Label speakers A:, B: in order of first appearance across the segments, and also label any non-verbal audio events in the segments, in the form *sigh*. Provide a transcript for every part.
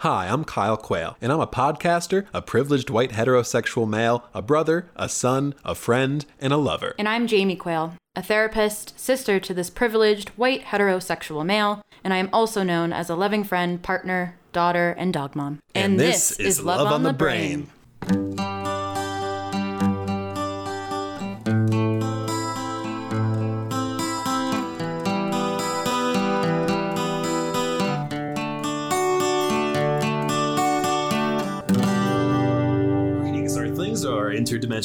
A: Hi, I'm Kyle Quayle, and I'm a podcaster, a privileged white heterosexual male, a brother, a son, a friend, and a lover.
B: And I'm Jamie Quayle, a therapist, sister to this privileged white heterosexual male, and I am also known as a loving friend, partner, daughter, and dog mom.
A: And this is Love on the Brain. Greetings,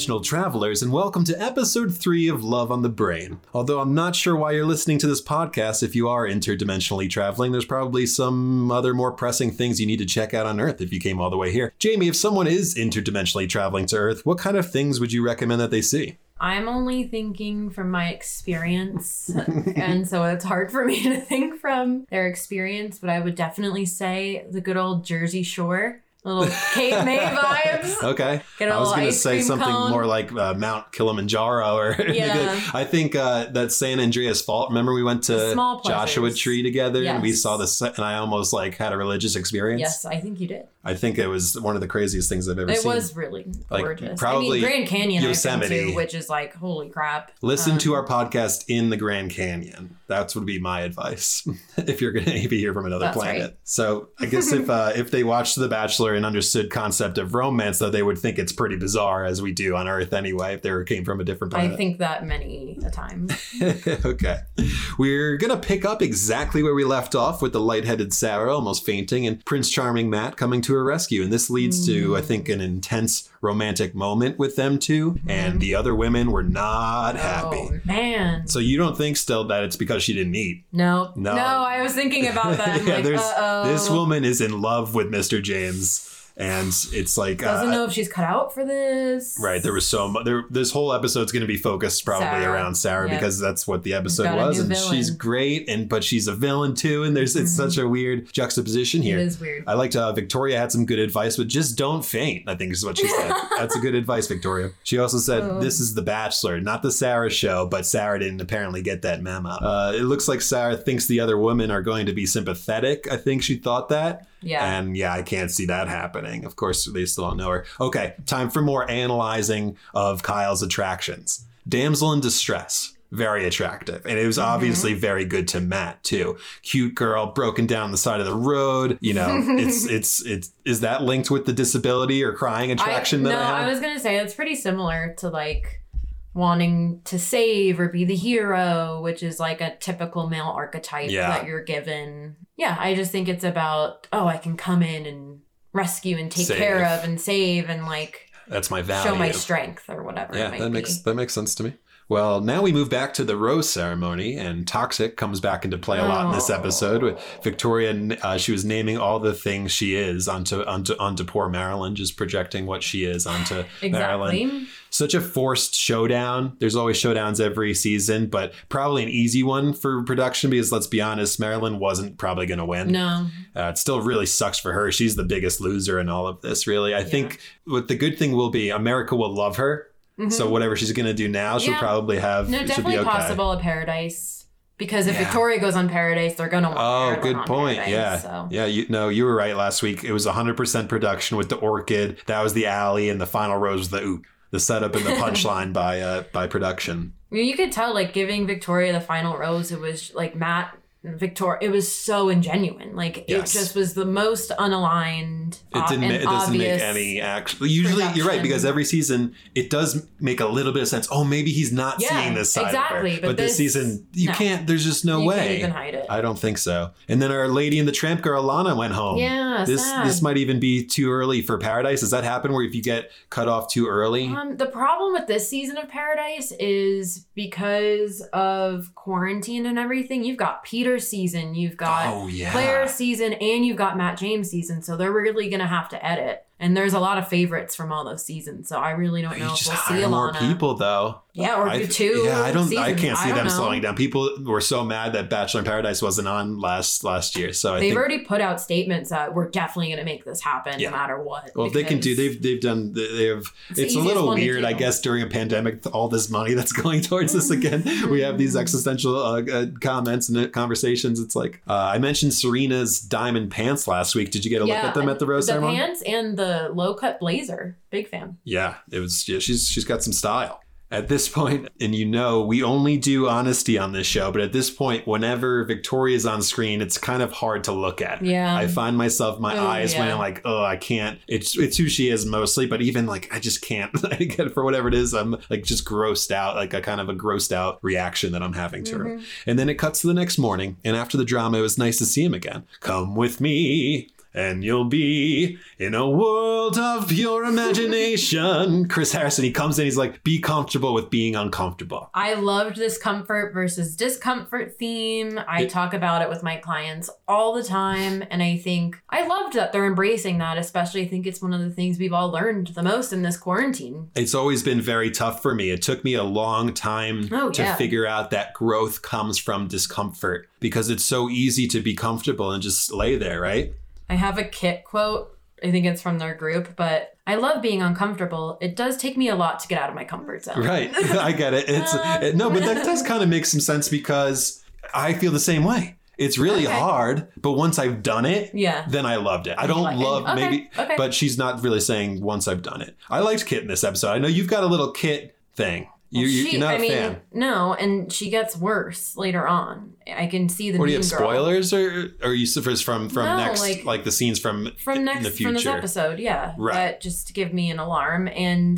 A: travelers, and welcome to episode three of Love on the Brain. Although I'm not sure why you're listening to this podcast if you are interdimensionally traveling, there's probably some other more pressing things you need to check out on Earth if you came all the way here. Jamie, if someone is interdimensionally traveling to Earth, what kind of things would you recommend that they see?
C: I'm only thinking from my experience, *laughs* and so it's hard for me to think from their experience, but I would definitely say the good old Jersey Shore. Little Cape May *laughs* vibes.
A: Okay. I was going to say something
C: cone.
A: more like uh, Mount Kilimanjaro or *laughs*
C: Yeah.
A: I think uh, that San Andreas Fault. Remember we went to
C: The small pleasures.
A: Joshua Tree together and we saw this and I almost like had a religious experience.
C: Yes, I think you did.
A: I think it was one of the craziest things I've ever
C: It
A: seen.
C: It was really
A: Like,
C: gorgeous.
A: probably
C: I mean, Grand Canyon
A: Yosemite.
C: To, which is like, holy crap.
A: Listen
C: Um,
A: to our podcast in the Grand Canyon. That's would be my advice *laughs* if you're going *laughs* to be here from another planet.
C: right.
A: So I guess if *laughs* uh, if they watched The Bachelor and understood concept of romance, though, they would think it's pretty bizarre as we do on Earth anyway. If they were came from a different planet.
C: I think that many a time.
A: okay. We're going to pick up exactly where we left off with the lightheaded Sarah almost fainting and Prince Charming Matt coming to her rescue. And this leads to, I mm. think, an intense romantic moment with them two. Mm-hmm. And the other women were not oh, happy.
C: Oh, man.
A: So you don't think still that it's because she didn't eat?
C: no.
A: No.
C: No. I was thinking about that. *laughs*
A: Yeah,
C: like,
A: this woman is in love with Mr. James. And it's like
C: Doesn't
A: uh,
C: know if she's cut out for this.
A: Right, there was so much. There, this whole episode's going to be focused probably
C: Sarah.
A: around Sarah
C: Yep.
A: because that's what the episode was, and she's great, and but she's a villain too, and there's it's such a weird juxtaposition here.
C: It is weird.
A: I liked uh, Victoria had some good advice, but just don't faint. I think is what she said. *laughs* That's a good advice, Victoria. She also said
C: Oh.
A: this is the Bachelor, not the Sarah show, but Sarah didn't apparently get that memo. Uh, it looks like Sarah thinks the other women are going to be sympathetic. I think she thought that.
C: Yeah.
A: And yeah, I can't see that happening. Of course, they still don't know her. Okay, time for more analyzing of Kyle's attractions. Damsel in distress. Very attractive. And it was mm-hmm. obviously very good to Matt too. Cute girl broken down the side of the road. You know, *laughs* it's it's it's is that linked with the disability or crying attraction
C: I,
A: that
C: no,
A: I?
C: I was gonna say it's pretty similar to like wanting to save or be the hero, which is like a typical male archetype
A: Yeah.
C: that you're given. Yeah, I just think it's about oh, I can come in and rescue and take
A: Save.
C: care of and save and like
A: That's my value.
C: show my strength or whatever.
A: Yeah, that
C: be.
A: makes that makes sense to me. Well, now we move back to the rose ceremony, and Toxic comes back into play a lot in this
C: Oh.
A: episode. With Victoria, uh, she was naming all the things she is onto onto onto poor Marylynn, just projecting what she is onto *sighs* Marylynn.
C: exactly.
A: Such a forced showdown. There's always showdowns every season, but probably an easy one for production because let's be honest, Marylynn wasn't probably going to win.
C: No,
A: Uh, it still really sucks for her. She's the biggest loser in all of this, really. I think what the good thing will be, America will love her. So whatever she's going to do now, she'll
C: Mm-hmm. Yeah.
A: probably have.
C: no, definitely
A: be okay.
C: possible a paradise. Because if
A: Yeah.
C: Victoria goes on Paradise, they're gonna want
A: Oh, good
C: on
A: point.
C: Paradise,
A: yeah,
C: So.
A: yeah. You no, you were right last week. It was 100% production with the orchid. That was the alley, and the final rose was the oop. The setup and the *laughs* punchline by uh by production.
C: You could tell, like, giving Victoria the final rose, it was like Matt Victoria, it was so ingenuine. Like,
A: Yes.
C: it just was the most unaligned.
A: It
C: uh,
A: didn't. It doesn't make any actual. Usually, you're right because every season it does make a little bit of sense. Oh, maybe he's not
C: Yeah,
A: seeing this side
C: exactly,
A: of her.
C: but
A: this,
C: this-
A: season, you
C: no.
A: can't. There's just no
C: you
A: way.
C: even hide it.
A: I don't think so. And then our lady and the tramp girl Lana went home.
C: Yeah,
A: This
C: sad.
A: this might even be too early for Paradise. Does that happen where if you get cut off too early?
C: Um, the problem with this season of Paradise is because of quarantine and everything. You've got Season, you've got
A: oh yeah.
C: Clare's season, and you've got Matt James' season. So they're really gonna have to edit. And there's a lot of favorites from all those seasons. So I really don't
A: You
C: know if
A: just
C: we'll see
A: hire more people though.
C: Yeah, or do two.
A: Yeah, I don't. I can't see
C: don't
A: them
C: know.
A: slowing down. People were so mad that Bachelor in Paradise wasn't on last last year. So I
C: They've
A: think.
C: already put out statements that we're definitely going to make this happen
A: Yeah.
C: no matter what.
A: well, they can do. They've they've done. They have.
C: It's the
A: It's, a little weird, I guess, during a pandemic, all this money that's *laughs* going towards this again. we have these existential uh, uh, comments and uh, conversations. It's like uh, I mentioned Serena's diamond pants last week. Did you get a look at them at the rose
C: the
A: ceremony?
C: pants and the low cut blazer. Big fan.
A: Yeah, it was. Yeah, she's she's got some style. At this point, and you know, we only do honesty on this show, but at this point, whenever Victoria's on screen, it's kind of hard to look at.
C: Yeah.
A: I find myself my
C: Oh,
A: eyes when
C: yeah.
A: I'm like, oh, I can't. It's it's who she is mostly, but even like I just can't. *laughs* Get for whatever it is. I'm like just grossed out, like a kind of a grossed out reaction that I'm having to her.
C: Mm-hmm.
A: And then it cuts to the next morning, and after the drama, it was nice to see him again. Come with me. And you'll be in a world of your imagination. *laughs* Chris Harrison, he comes in, he's like, be comfortable with being uncomfortable.
C: I loved this comfort versus discomfort theme. I
A: It-
C: talk about it with my clients all the time. And I think I loved that they're embracing that, especially I think it's one of the things we've all learned the most in this quarantine.
A: It's always been very tough for me. It took me a long time
C: Oh,
A: to
C: yeah.
A: figure out that growth comes from discomfort because it's so easy to be comfortable and just lay there, right?
C: I have a Kit quote. I think it's from their group, but I love being uncomfortable. It does take me a lot to get out of my comfort zone.
A: Right. *laughs* I get it. It's it, *laughs* um, no, but that does kind of make some sense because I feel the same way. It's really
C: Okay.
A: hard, but once I've done it,
C: Yeah.
A: then I loved it. I don't
C: like
A: love
C: Okay,
A: maybe,
C: okay.
A: but she's not really saying once I've done it. I liked Kit in this episode. I know you've got a little Kit thing. You, you,
C: She-
A: you're not
C: I
A: a
C: mean,
A: fan.
C: no, and she gets worse later on. I can see the
A: What do you have
C: girl.
A: spoilers or or are you suffers from from
C: No,
A: next like,
C: like-
A: the scenes from
C: from
A: in
C: next
A: the
C: from this
A: future?
C: episode, yeah.
A: Right.
C: That just give me an alarm, and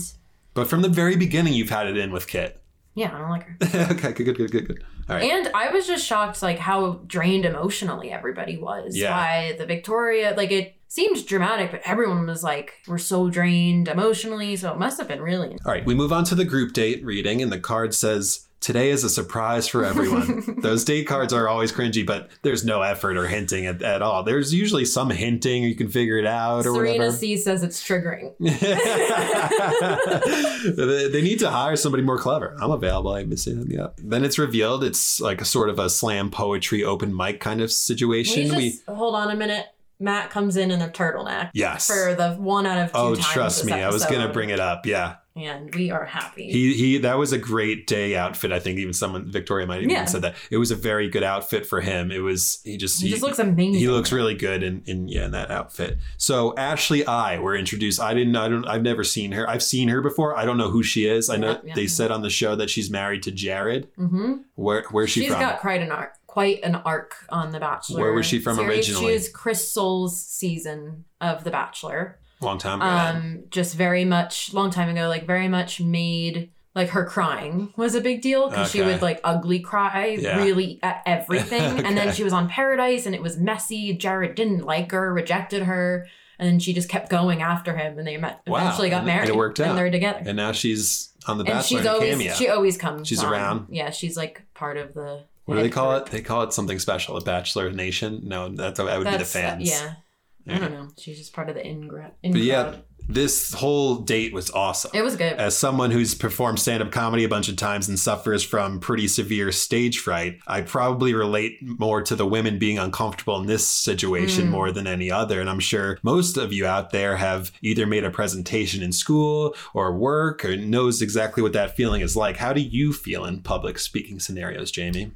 A: But from the very beginning, you've had it in with Kit.
C: yeah, I don't like her. *laughs*
A: okay, good, good, good, good, good. All right.
C: And I was just shocked, like how drained emotionally everybody was
A: Yeah.
C: by the Victoria. Like it seemed dramatic, but everyone was like, "We're so drained emotionally." So it must have been really.
A: All right, we move on to the group date reading, and the card says, Today is a surprise for everyone. *laughs* Those date cards are always cringy, but there's no effort or hinting at, at all. There's usually some hinting, you can figure it out or
C: Serena
A: whatever.
C: C says it's triggering. *laughs* *laughs*
A: they they need to hire somebody more clever. I'm available. I'm missing them. Yeah. Then it's revealed it's like a sort of a slam poetry open mic kind of
C: We
A: situation.
C: just
A: We,
C: hold on a minute. Matt comes in in a turtleneck
A: yes.
C: for the one out of two
A: oh,
C: times
A: Oh,
C: trust
A: me. I was gonna bring it up. Yeah.
C: and we are happy.
A: He he that was a great day outfit. I think even someone Victoria might have
C: Yeah.
A: even said that. It was a very good outfit for him. It was he just
C: he, just looks amazing.
A: he looks really good in, in yeah in that outfit. So Ashley I were introduced. I didn't I don't I've never seen her. I've seen her before. I don't know who she is. I know
C: Yeah, yeah.
A: they said on the show that she's married to Jared.
C: hmm
A: Where where's she
C: She's
A: from?
C: She's got arc, quite an arc on The Bachelor.
A: Where was she from
C: series.
A: originally?
C: She was Chris Soules' season of The Bachelor.
A: Long time ago.
C: Um, just very much long time ago, like very much made like her crying was a big deal because she would like ugly cry
A: Yeah.
C: really at everything. *laughs* And then she was on Paradise and it was messy. Jared didn't like her, rejected her. And then she just kept going after him, and they met.
A: Wow.
C: Eventually, got
A: And
C: married.
A: it worked out.
C: and they're together.
A: and now she's on the
C: And
A: Bachelor
C: she's
A: and
C: always
A: cameo.
C: she always comes.
A: She's
C: on.
A: around.
C: Yeah, she's like part of the.
A: What do they call it? They call it something special. A Bachelor Nation? No, that's I would be the
C: That's- uh,
A: fans.
C: yeah.
A: Yeah.
C: I don't know. She's just part of the in.
A: But yeah, this whole date was awesome.
C: It was good.
A: As someone who's performed stand up comedy a bunch of times and suffers from pretty severe stage fright, I probably relate more to the women being uncomfortable in this situation
C: Mm.
A: more than any other. And I'm sure most of you out there have either made a presentation in school or work or knows exactly what that feeling is like. How do you feel in public speaking scenarios, Jamie?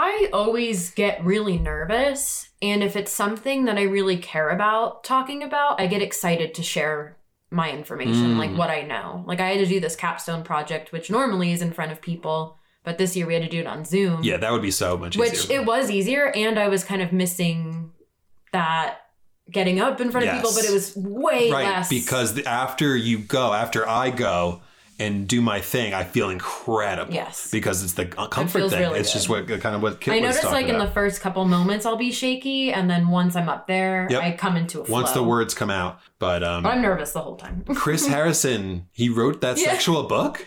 C: I always get really nervous. And if it's something that I really care about talking about, I get excited to share my information,
A: Mm.
C: like what I know. Like I had to do this capstone project, which normally is in front of people, but this year we had to do it on Zoom.
A: Yeah, that would be so much easier.
C: which
A: easier.
C: it was easier. And I was kind of missing that getting up in front of people, but it was way
A: right
C: less.
A: because after you go after i go and do my thing i feel incredible
C: Yes.
A: because it's the comfort
C: feels
A: thing
C: really
A: it's just what kind of what Kit
C: I noticed like in the first couple moments I'll be shaky, and then once I'm up there,
A: Yep.
C: I come into a flow.
A: once the words come out but um
C: I'm nervous the whole time. *laughs*
A: chris harrison he wrote that
C: Yeah.
A: sexual book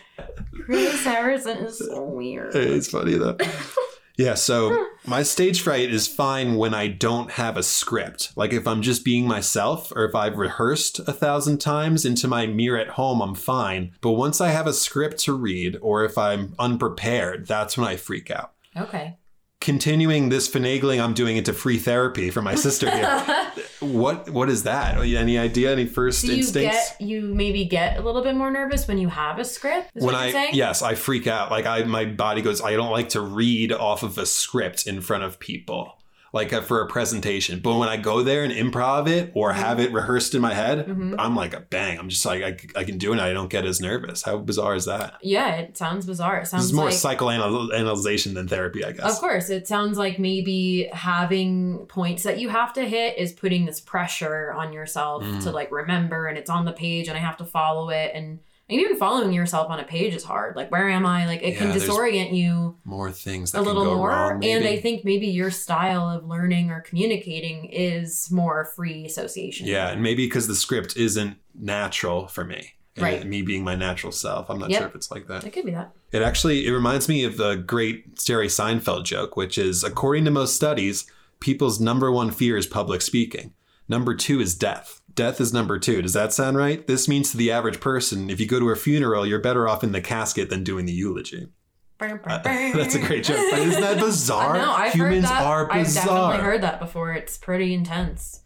C: Chris Harrison is so weird.
A: it's funny though *laughs* Yeah, so my stage fright is fine when I don't have a script. Like if I'm just being myself or if I've rehearsed a thousand times into my mirror at home, I'm fine. But once I have a script to read or if I'm unprepared, that's when I freak out.
C: Okay.
A: Continuing this finagling I'm doing into free therapy for my sister here. *laughs* what what is that? Any idea? Any first
C: Do you
A: instincts?
C: get you maybe get a little bit more nervous when you have a script? Is
A: when
C: what
A: I
C: you're saying?
A: yes, I freak out. Like I, my body goes. I don't like to read off of a script in front of people, like uh, for a presentation. But when I go there and improv it or have it rehearsed in my head,
C: Mhm.
A: I'm like a bang. I'm just like I, I can do it. and I don't get as nervous. How bizarre is that?
C: Yeah, it sounds bizarre. It
A: This
C: sounds
A: is more
C: like
A: psychoanalyzation than therapy, I guess.
C: Of course, it sounds like maybe having points that you have to hit is putting this pressure on yourself
A: Mm.
C: to like remember and it's on the page and I have to follow it and and even following yourself on a page is hard. Like where am I? Like it can
A: Yeah, there's
C: disorient you
A: More things that
C: a
A: can
C: little more.
A: wrong.
C: and. I think maybe your style of learning or communicating is more free association.
A: yeah, and maybe because the script isn't natural for me. And
C: Right.
A: Me being my natural self. I'm not
C: Yep.
A: sure if it's like that.
C: It could be that.
A: It actually it reminds me of the great Jerry Seinfeld joke, which is according to most studies, people's number one fear is public speaking. Number two is death. Death is number two. Does that sound right? This means to the average person, if you go to a funeral, you're better off in the casket than doing the eulogy. Uh, *laughs* that's a great joke. But isn't that *laughs* bizarre?
C: Know. I've
A: Humans
C: heard that.
A: are
C: I've definitely heard that before. It's pretty intense.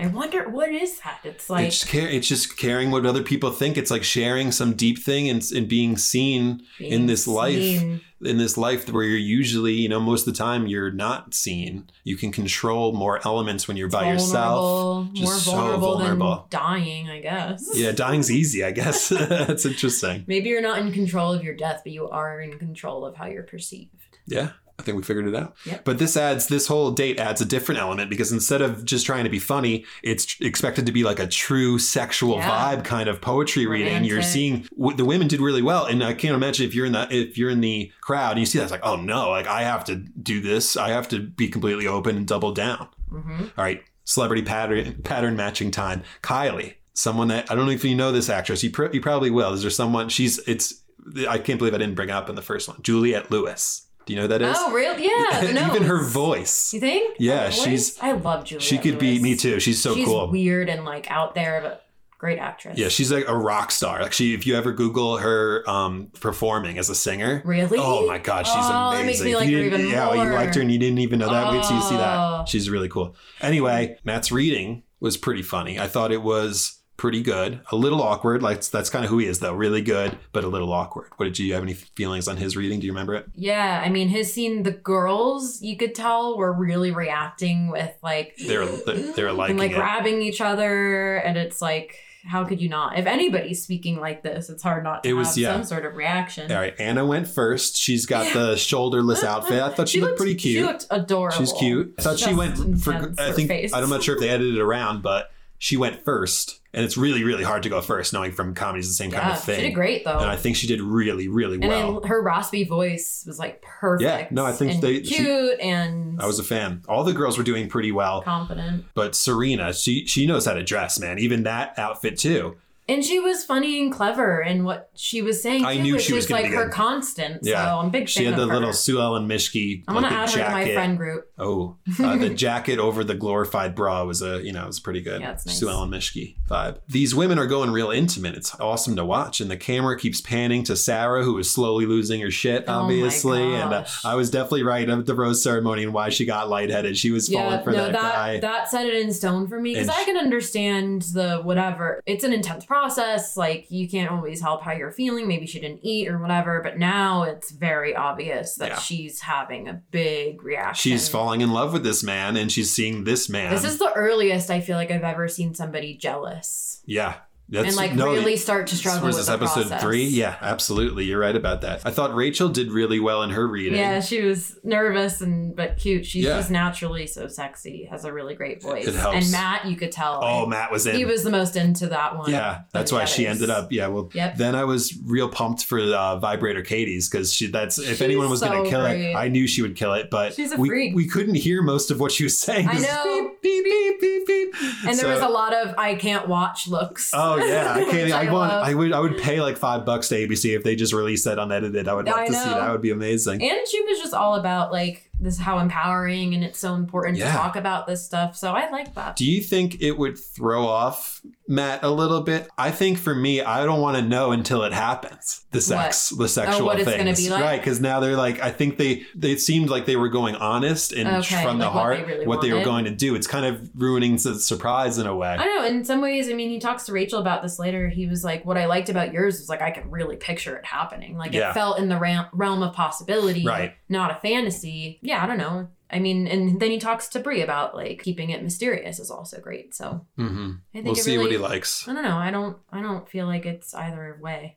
C: I wonder what is that? It's like
A: it's, care, it's just caring what other people think. It's like sharing some deep thing and, and being seen in
C: being
A: this life.
C: seen.
A: in this life where you're usually, you know, most of the time you're not seen. You can control more elements when you're by yourself. Just
C: more
A: so
C: vulnerable,
A: vulnerable.
C: than dying, I guess.
A: Yeah, dying's easy, I guess. *laughs* That's interesting.
C: Maybe you're not in control of your death, but you are in control of how you're perceived.
A: Yeah, I think we figured it out.
C: Yep.
A: But this adds, this whole date adds a different element because instead of just trying to be funny, it's expected to be like a true sexual
C: Yeah.
A: vibe kind of poetry reading. You're seeing the women did really well, and I can't imagine if you're in the if you're in the crowd and you see that, it's like, oh no, like I have to do this. I have to be completely open and double down.
C: hmm
A: All right, celebrity pattern pattern matching time. Kylie, someone that I don't know if you know this actress. You, pr- you probably will. Is there someone? She's it's. I can't believe I didn't bring up in the first one. Juliette Lewis. Do you know who that is?
C: Oh, really? Yeah. the *laughs*
A: Even her voice.
C: You think?
A: Yeah, she's-
C: I love Julia.
A: She could be me too. She's so
C: she's
A: cool.
C: weird and like out there, but great actress.
A: Yeah, she's like a rock star. Like she, if you ever Google her um, performing as a singer,
C: Really?
A: oh my god, she's
C: Oh, that
A: amazing.
C: makes me like
A: you
C: her even
A: yeah, you liked her and you didn't even know that. Wait till you see
C: Oh.
A: that. She's really cool. Anyway, Matt's reading was pretty funny. I thought it was pretty good. A little awkward. Like that's kind of who he is, though. Really good, but a little awkward. What did you have any feelings on his reading? Do you remember it?
C: Yeah, I mean, his scene, the girls, you could tell were really reacting with like
A: They're they're, they're liking
C: and like
A: it.
C: grabbing each other, and it's like, how could you not? If anybody's speaking like this, it's hard not to
A: It was-
C: have
A: yeah.
C: some sort of reaction.
A: All right, Anna went first. She's got the shoulderless outfit. I thought she, looked, pretty cute.
C: She looked adorable.
A: She's cute. I thought she went for. I think. I'm not sure if they edited it around, but she went first, and it's really really hard to go first, knowing from comedy is the same
C: Yeah,
A: kind of thing.
C: she did great though.
A: And I think she did really really
C: And
A: well.
C: her raspy voice was like perfect.
A: Yeah, no, I think
C: and
A: they- she-
C: cute and
A: I was a fan. All the girls were doing pretty well,
C: confident.
A: but Serena, she she knows how to dress, man. Even that outfit too.
C: And she was funny and clever in what she was saying.
A: I
C: too,
A: knew she was
C: like her
A: good.
C: constant.
A: Yeah.
C: So I'm big
A: She had the
C: her.
A: little Sue Ellen Mischke.
C: I'm
A: like
C: gonna add her to my friend group.
A: Oh, uh, the *laughs* jacket over the glorified bra was a you know it was pretty good.
C: Yeah, nice.
A: Sue Ellen Mischke vibe. These women are going real intimate. It's awesome to watch, and the camera keeps panning to Sarah, who is slowly losing her shit,
C: Oh
A: obviously. and uh. I was definitely right at the rose ceremony and why she got lightheaded. She was falling
C: Yeah,
A: for
C: no,
A: that,
C: that
A: guy.
C: that set it in stone for me because I can understand the whatever. It's an intense process. Like you can't always help how you're feeling. Maybe she didn't eat or whatever. But now it's very obvious that
A: Yeah.
C: she's having a big reaction.
A: She's falling in love with this man, and she's seeing this man.
C: This is the earliest I feel like I've ever seen somebody jealous
A: yeah. That's,
C: and like
A: no,
C: really start to struggle
A: Was
C: with
A: this episode
C: process.
A: three? Yeah, absolutely. You're right about that. I thought Rachel did really well in her reading.
C: Yeah, she was nervous and but cute. She's
A: Yeah.
C: just naturally so sexy. Has a really great voice.
A: It helps.
C: And Matt, you could tell.
A: Oh, Matt was in.
C: he was the most into that one.
A: Yeah, that's why she ended up. Yeah, well,
C: Yep.
A: then I was real pumped for uh, Vibrator Katie's because she. That's if
C: She's
A: anyone was going to kill
C: great.
A: it, I knew she would kill it. But
C: She's a
A: we
C: freak.
A: we couldn't hear most of what she was saying.
C: I know.
A: Beep beep beep beep beep.
C: And there was a lot of I can't watch looks.
A: Oh Oh, yeah, I can't. I
C: I
A: want.
C: love.
A: I would. I would pay like five bucks to ABC if they just released that unedited. I would love
C: I
A: to see
C: know.
A: that. Would be amazing.
C: And she was just all about like this is how empowering and it's so important
A: Yeah.
C: to talk about this stuff. So I like that.
A: Do you think it would throw off Matt a little bit? I think for me, I don't want to know until it happens. The sex, the oh, sexual
C: Oh, what
A: things,
C: like?
A: right? Because now they're like, I think they they seemed like they were going honest and
C: Okay,
A: from the
C: like what
A: heart
C: they really
A: what they were going to do. It's kind of ruining the surprise in a way.
C: I know. In some ways, I mean, he talks to Rachel about this later. He was like, "What I liked about yours was like I could really picture it happening. Like
A: Yeah.
C: it felt in the realm of possibility,
A: Right.
C: Not a fantasy. Yeah, I don't know. I mean, and then he talks to Brie about like keeping it mysterious is also great. So
A: hmm
C: I think
A: We'll see
C: really,
A: what he likes.
C: I don't know. I don't. I don't feel like it's either way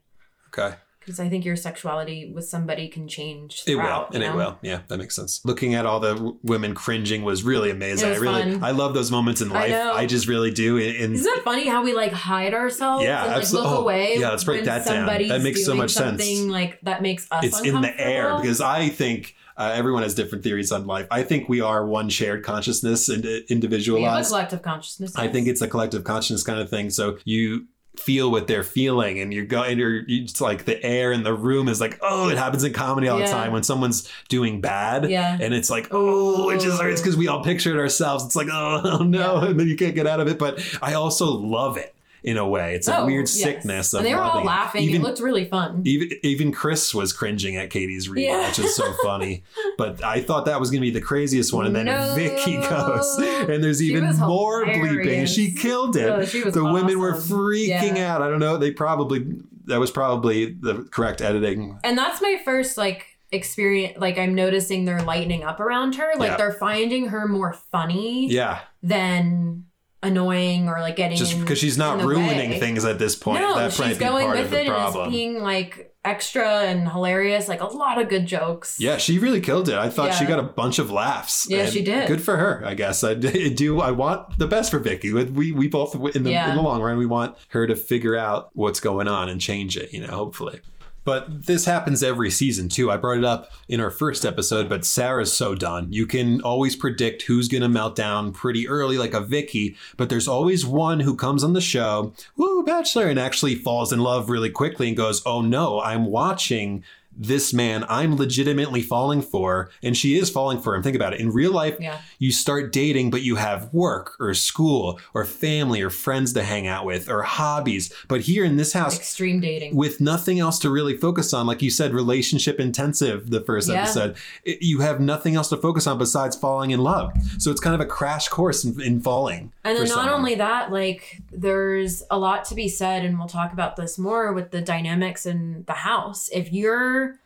A: Okay.
C: because I think your sexuality with somebody can change.
A: It will, and
C: you
A: it will. Yeah, that makes sense. Looking at all the w- women cringing was really amazing.
C: Was
A: I really,
C: fun.
A: I love those moments in
C: I
A: life.
C: know.
A: I, just really do. And
C: Isn't it funny how we like hide ourselves
A: Yeah,
C: and like
A: absol-
C: look
A: oh,
C: away?
A: yeah, let's break
C: when
A: that down. That makes so much sense.
C: Like that makes us.
A: it's in the air because I think uh, everyone has different theories on life. I think we are one shared consciousness and uh,
C: we have a
A: individualized.
C: collective consciousness.
A: I think it's a collective consciousness kind of thing. So you feel what they're feeling and you're going you're it's like the air in the room is like oh it happens in comedy all the time when someone's doing bad
C: Yeah.
A: and it's like oh it just hurts because we all picture it ourselves it's like oh, oh *laughs* no
C: Yeah.
A: and then you can't get out of it but i also love it in a way it's a
C: Oh,
A: weird
C: yes.
A: sickness of
C: And they were all laughing.
A: even
C: it looked really fun.
A: even even Chris was cringing at Katie's read,
C: Yeah.
A: which is so *laughs* funny. But I thought that was going to be the craziest one, and then
C: No.
A: Vicky goes, and there's
C: She
A: even more bleeping. She killed it.
C: Oh, she
A: the women were freaking
C: Yeah.
A: out. I don't know. They probably that was probably the correct editing.
C: And that's my first like experience. Like I'm noticing they're lightening up around her. Like
A: Yeah.
C: they're finding her more funny
A: Yeah,
C: than annoying or like getting
A: just because she's not ruining
C: way.
A: things at this point.
C: No,
A: that
C: she's going with it and
A: problem.
C: is being like extra and hilarious. Like a lot of good jokes.
A: Yeah, she really killed it. I thought she got a bunch of laughs.
C: Yeah, she did.
A: Good for her, I guess. I *laughs* do. I want the best for Vicky. We we both in the
C: Yeah.
A: in the long run, we want her to figure out what's going on and change it. You know, hopefully. But this happens every season too. I brought it up in our first episode, but Sarah's so done. You can always predict who's going to melt down pretty early, like a Vicky, but there's always one who comes on the show, woo, Bachelor, and actually falls in love really quickly and goes, oh no, I'm watching this man I'm legitimately falling for, and she is falling for him. Think about it. In real life,
C: Yeah.
A: you start dating, but you have work or school or family or friends to hang out with or hobbies. But here in this house,
C: Extreme dating.
A: with nothing else to really focus on, like you said, relationship intensive, the first
C: Yeah.
A: episode, it, you have nothing else to focus on besides falling in love. So it's kind of a crash course in, in falling.
C: And then not
A: someone.
C: only that, like there's a lot to be said, and we'll talk about this more with the dynamics in the house. If you're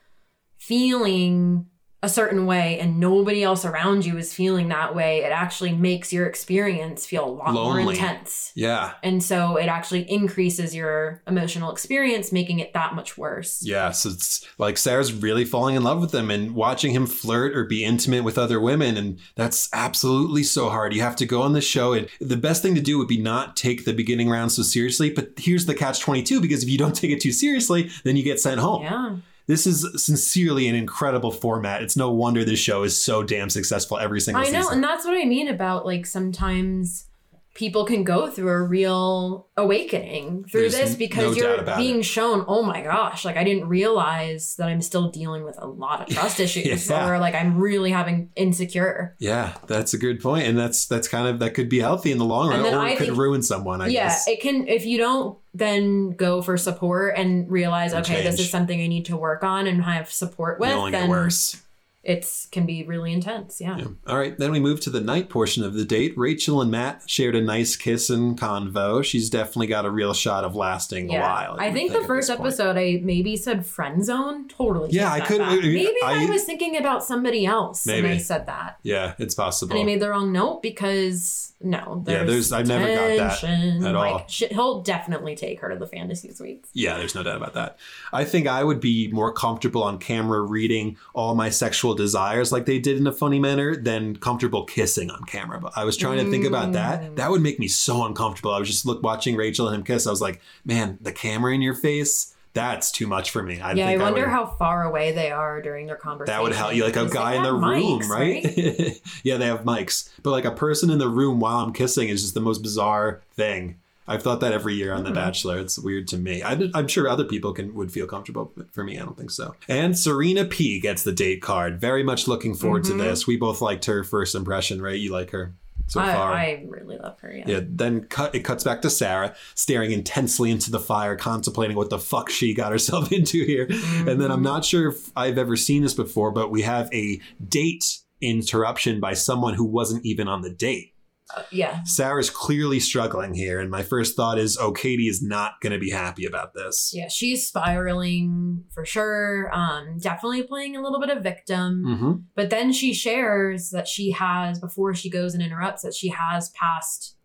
C: feeling a certain way and nobody else around you is feeling that way, it actually makes your experience feel a lot more intense.
A: Yeah.
C: And so it actually increases your emotional experience, making it that much worse.
A: Yeah, so it's like Sarah's really falling in love with him and watching him flirt or be intimate with other women. And that's absolutely so hard. You have to go on the show. And the best thing to do would be not take the beginning round so seriously. But here's the catch 22 because if you don't take it too seriously, then you get sent home.
C: Yeah.
A: This is sincerely an incredible format. It's no wonder this show is so damn successful every single
C: I know,
A: season.
C: and that's what I mean about like sometimes people can go through a real awakening through
A: There's
C: this because
A: no
C: you're being shown, oh my gosh, like I didn't realize that I'm still dealing with a lot of trust *laughs* issues
A: Yeah.
C: or like I'm really having insecure.
A: yeah, that's a good point. And that's that's kind of that could be healthy in the long run or it
C: I
A: could
C: think-
A: ruin someone, I
C: yeah,
A: guess.
C: it can if you don't then go for support and realize,
A: And
C: okay, this is something I need to work on and have support with,
A: It'll only get
C: then
A: worse.
C: It's can be really intense. Yeah.
A: Yeah. All right, then we move to the night portion of the date. Rachel and Matt shared a nice kiss and convo. She's definitely got a real shot of lasting a while.
C: I
A: you
C: think the first episode I maybe said friend zone. Totally.
A: Yeah, I couldn't-
C: back. Maybe I,
A: I-
C: was thinking about somebody else
A: Maybe.
C: and I said that.
A: Yeah, it's possible.
C: And I made the wrong note because no, there's,
A: Yeah, there's- I've never got that at
C: like,
A: all.
C: Shit, he'll definitely take her to the fantasy suites.
A: Yeah, there's no doubt about that. I think I would be more comfortable on camera reading all my sexual desires like they did in a funny manner than comfortable kissing on camera. But I was trying to think about
C: Mm.
A: that. That would make me so uncomfortable. I was just look watching Rachel and him kiss. I was like, man, the camera in your face, that's too much for me. I
C: yeah, I wonder
A: would,
C: how far away they are during their conversation.
A: that would help you like a guy in the
C: have
A: room,
C: mics,
A: right? *laughs* yeah, they have mics. But like a person in the room while I'm kissing is just the most bizarre thing. I've thought that every year on The
C: Mhm.
A: Bachelor. It's weird to me. I, am sure other people can would feel comfortable, but for me, I don't think so. And Serena P gets the date card. Very much looking forward
C: Mhm.
A: to this. We both liked her first impression, right? You like her so
C: I,
A: far.
C: I really love her. Yeah.
A: yeah. Then cut. It cuts back to Sarah staring intensely into the fire, contemplating what the fuck she got herself *laughs* into here. And then I'm
C: Mhm.
A: not sure if I've ever seen this before, but we have a date interruption by someone who wasn't even on the date.
C: Uh, yeah.
A: Sarah's clearly struggling here, and my first thought is, oh, Katie is not going to be happy about this.
C: Yeah, she's spiraling for sure. Um, definitely playing a little bit of victim.
A: Mm-hmm.
C: But then she shares that she has, before she goes and interrupts, that she has past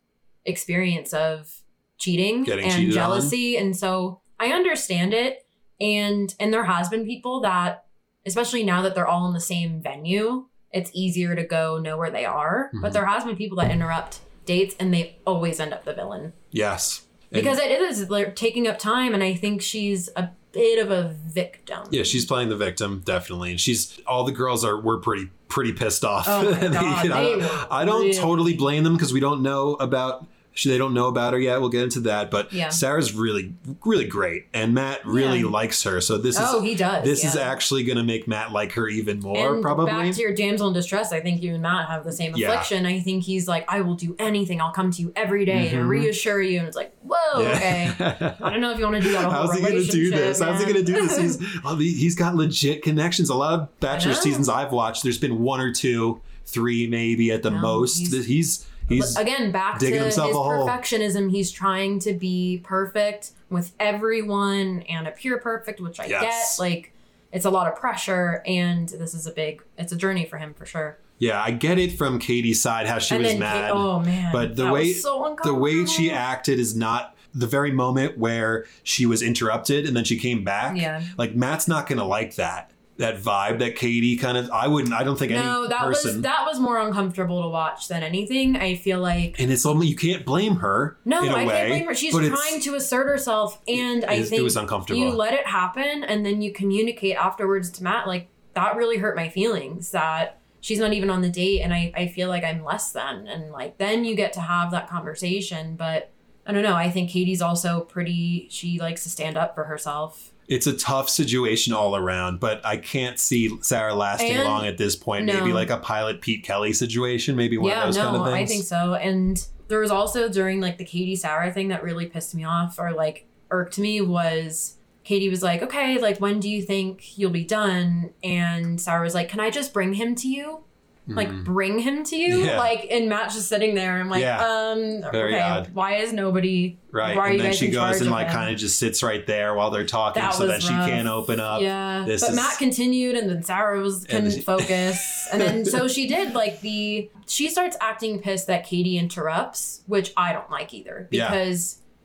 C: experience of cheating
A: Getting
C: and
A: cheated on.
C: jealousy. And so I understand it. And and there has been people that, especially now that they're all in the same venue, it's easier to go know where they are.
A: Mhm.
C: But there has been people that interrupt dates and they always end up the villain.
A: Yes. And-
C: Because it is like taking up time, and I think she's a bit of a victim.
A: yeah, she's playing the victim definitely, and she's all the girls are were pretty pretty pissed off.
C: Oh my *laughs*
A: And,
C: God,
A: you know,
C: they were
A: I don't
C: really
A: totally blame them because we don't know about. She- They don't know about her yet. We'll get into that, but
C: Yeah.
A: Sarah's really, really great, and Matt really
C: Yeah.
A: likes her. So this
C: oh,
A: is
C: he does.
A: this is actually going to make Matt like her even more,
C: and
A: probably.
C: back to your damsel in distress. I think you and Matt have the same
A: Yeah.
C: affliction. I think he's like, I will do anything. I'll come to you every day to
A: Mhm.
C: reassure you. And it's like, whoa, okay. I don't know if you want to do that.
A: How's he gonna do
C: relationship,
A: this? How's he gonna do this? He's *laughs* he's got legit connections. A lot of Bachelor seasons I've watched, there's been one or two, three maybe at the
C: No,
A: most.
C: he's-
A: He's he's,
C: again back to his perfectionism. He's trying to be perfect with everyone and appear perfect, which I
A: Yes.
C: get. Like it's a lot of pressure, and this is a big. It's a journey for him for sure.
A: yeah. I get it from Katie's side how she
C: and
A: was mad.
C: oh man,
A: but the
C: that
A: way-
C: was so
A: the way she acted is not the very moment where she was interrupted and then she came back.
C: Yeah.
A: Like Matt's not gonna like that. That vibe that Katie kind of I wouldn't I don't think
C: No,
A: any
C: that
A: person
C: was that was more uncomfortable to watch than anything. I feel like
A: and it's only you can't blame her
C: no, I
A: way.
C: can't blame her. She's trying to assert herself, and I think
A: it was uncomfortable.
C: you let it happen, and then you communicate afterwards to Matt. Like that really hurt my feelings. That she's not even on the date, and I I feel like I'm less than, and like then you get to have that conversation. But I don't know. I think Katie's also pretty. She likes to stand up for herself.
A: It's a tough situation all around, but I can't see Sarah lasting
C: And-
A: long at this point.
C: no.
A: Maybe like a pilot Pete Kelley situation, maybe one
C: yeah,
A: of those
C: no,
A: kind of things.
C: I think so. And there was also during like the Katie Sarah thing that really pissed me off or like irked me was Katie was like, okay, like when do you think you'll be done? And Sarah was like, can I just bring him to you? Like
A: Mhm.
C: bring him to you?
A: Yeah.
C: Like and Matt's just sitting there and I'm like,
A: Yeah.
C: um
A: Very
C: okay,
A: odd.
C: why is nobody
A: right.
C: why
A: and then she goes and like kind of just sits right there while they're talking,
C: that
A: so
C: that
A: then she can't open up.
C: Yeah,
A: This
C: but
A: is-
C: Matt continued, and then Sarah was couldn't
A: she-
C: focus, *laughs* and then so she did like the she starts acting pissed that Katie interrupts, which I don't like either
A: Yeah.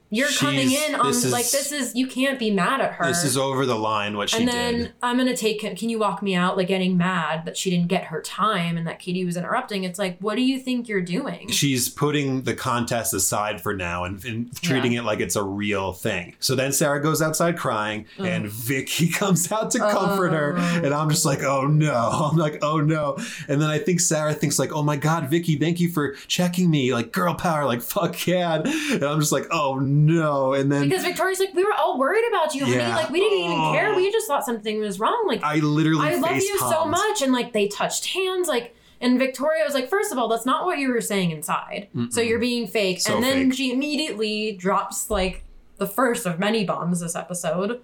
C: You're coming in on
A: is-
C: like this is you can't be mad at her.
A: This is over the line what she
C: and then
A: did.
C: I'm gonna take. Can you walk me out? Like getting mad that she didn't get her time and that Katie was interrupting. It's like, what do you think you're doing?
A: She's putting the contest aside for now and, and treating it like it's a real thing. So then Sarah goes outside crying, and Vicky *laughs* comes out to comfort her,
C: Oh.
A: and I'm just like, oh no! *laughs* I'm like, oh no! And then I think Sarah thinks like, oh my god, Vicky, thank you for checking me, like girl power, like fuck yeah! And I'm just like, oh no! And then
C: because Victoria's like, we were all worried about you, honey.
A: Yeah.
C: Like we didn't even
A: Oh.
C: care. We oh. just thought something was wrong. Like
A: I literally
C: I love you so much. And like they touched hands, like and Victoria was like, first of all, that's not what you were saying inside. So
A: Mm-mm.
C: you're being fake.
A: So
C: and then
A: fake.
C: she immediately drops like the first of many bombs this episode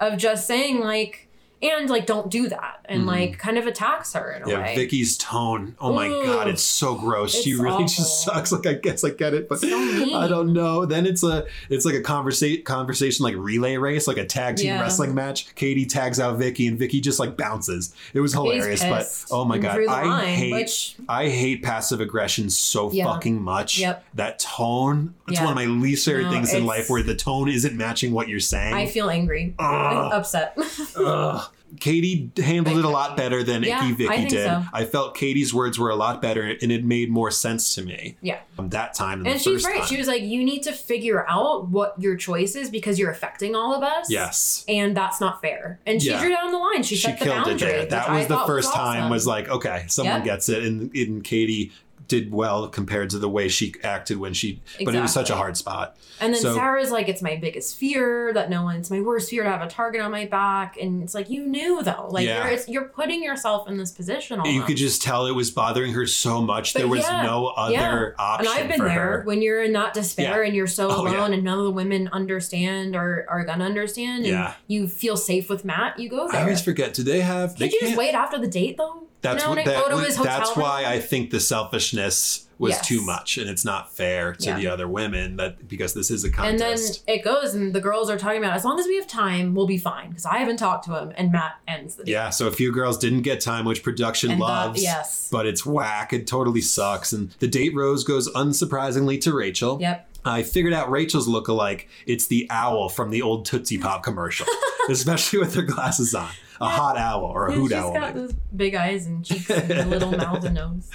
C: of just saying like and like don't do that and
A: Mhm.
C: like kind of attacks her in a
A: Yeah,
C: way.
A: Vicky's tone. Oh my
C: Ooh.
A: god, it's so gross. she
C: It's
A: really just sucks. Like I guess I get it, but
C: So.
A: I don't know. Then it's a it's like a conversation conversation like relay race, like a tag team
C: Yeah.
A: wrestling match. Katie tags out Vicky and Vicky just like bounces. It was hilarious, but oh my god, I
C: line,
A: hate
C: which
A: I hate passive aggression so
C: Yeah.
A: fucking much.
C: Yep.
A: That tone, it's
C: Yeah.
A: one of my least favorite
C: No,
A: things in life where the tone isn't matching what you're saying.
C: I feel angry.
A: Ugh.
C: I'm upset. *laughs*
A: Katie handled it a lot better than
C: Yeah,
A: Icky Vicky
C: I
A: did.
C: so.
A: I felt Katie's words were a lot better and it made more sense to me
C: yeah.
A: um, that time.
C: And she's right.
A: time.
C: She was like, you need to figure out what your choice is because you're affecting all of us.
A: yes.
C: and that's not fair. And she
A: Yeah.
C: drew down the line. She,
A: She
C: set the
A: killed
C: boundary.
A: it there.
C: which
A: That was the first time
C: awesome.
A: was like, okay, someone
C: Yep.
A: gets it. And, and Katie did well compared to the way she acted when she. But it was such a hard spot.
C: And then
A: So-
C: Sarah's like, it's my biggest fear that no one, it's my worst fear to have a target on my back. And it's like, you knew though. Like,
A: Yeah.
C: you're, it's, you're putting yourself in this position. Almost.
A: You could just tell it was bothering her so much.
C: But
A: there was
C: yeah,
A: no other
C: yeah.
A: option
C: And I've been there
A: her.
C: when you're in that despair and you're so
A: Oh,
C: alone and none of the women understand or are gonna understand and
A: Yeah.
C: you feel safe with Matt, you go
A: I always forget. Do they have?
C: Can't
A: they
C: you just
A: can't-
C: wait after the date though?
A: That's what that, was-
C: his hotel
A: that's why
C: room?
A: I think the selfishness was
C: Yes.
A: too much, and it's not fair to
C: Yeah.
A: the other women that because this is a contest.
C: And then it goes, and the girls are talking about as long as we have time, we'll be fine. Because I haven't talked to him, and Matt ends the date.
A: yeah, so a few girls didn't get time, which production
C: And
A: loves.
C: yes.
A: But it's whack. It totally sucks. And the date rose goes unsurprisingly to Rachel.
C: Yep.
A: I figured out Rachel's lookalike. It's the owl from the old Tootsie Pop commercial, *laughs* especially with her glasses on. A hot owl or a
C: Yeah,
A: hoot
C: she's
A: owl.
C: got
A: maybe.
C: those big eyes and cheeks and a little *laughs* mouth and nose.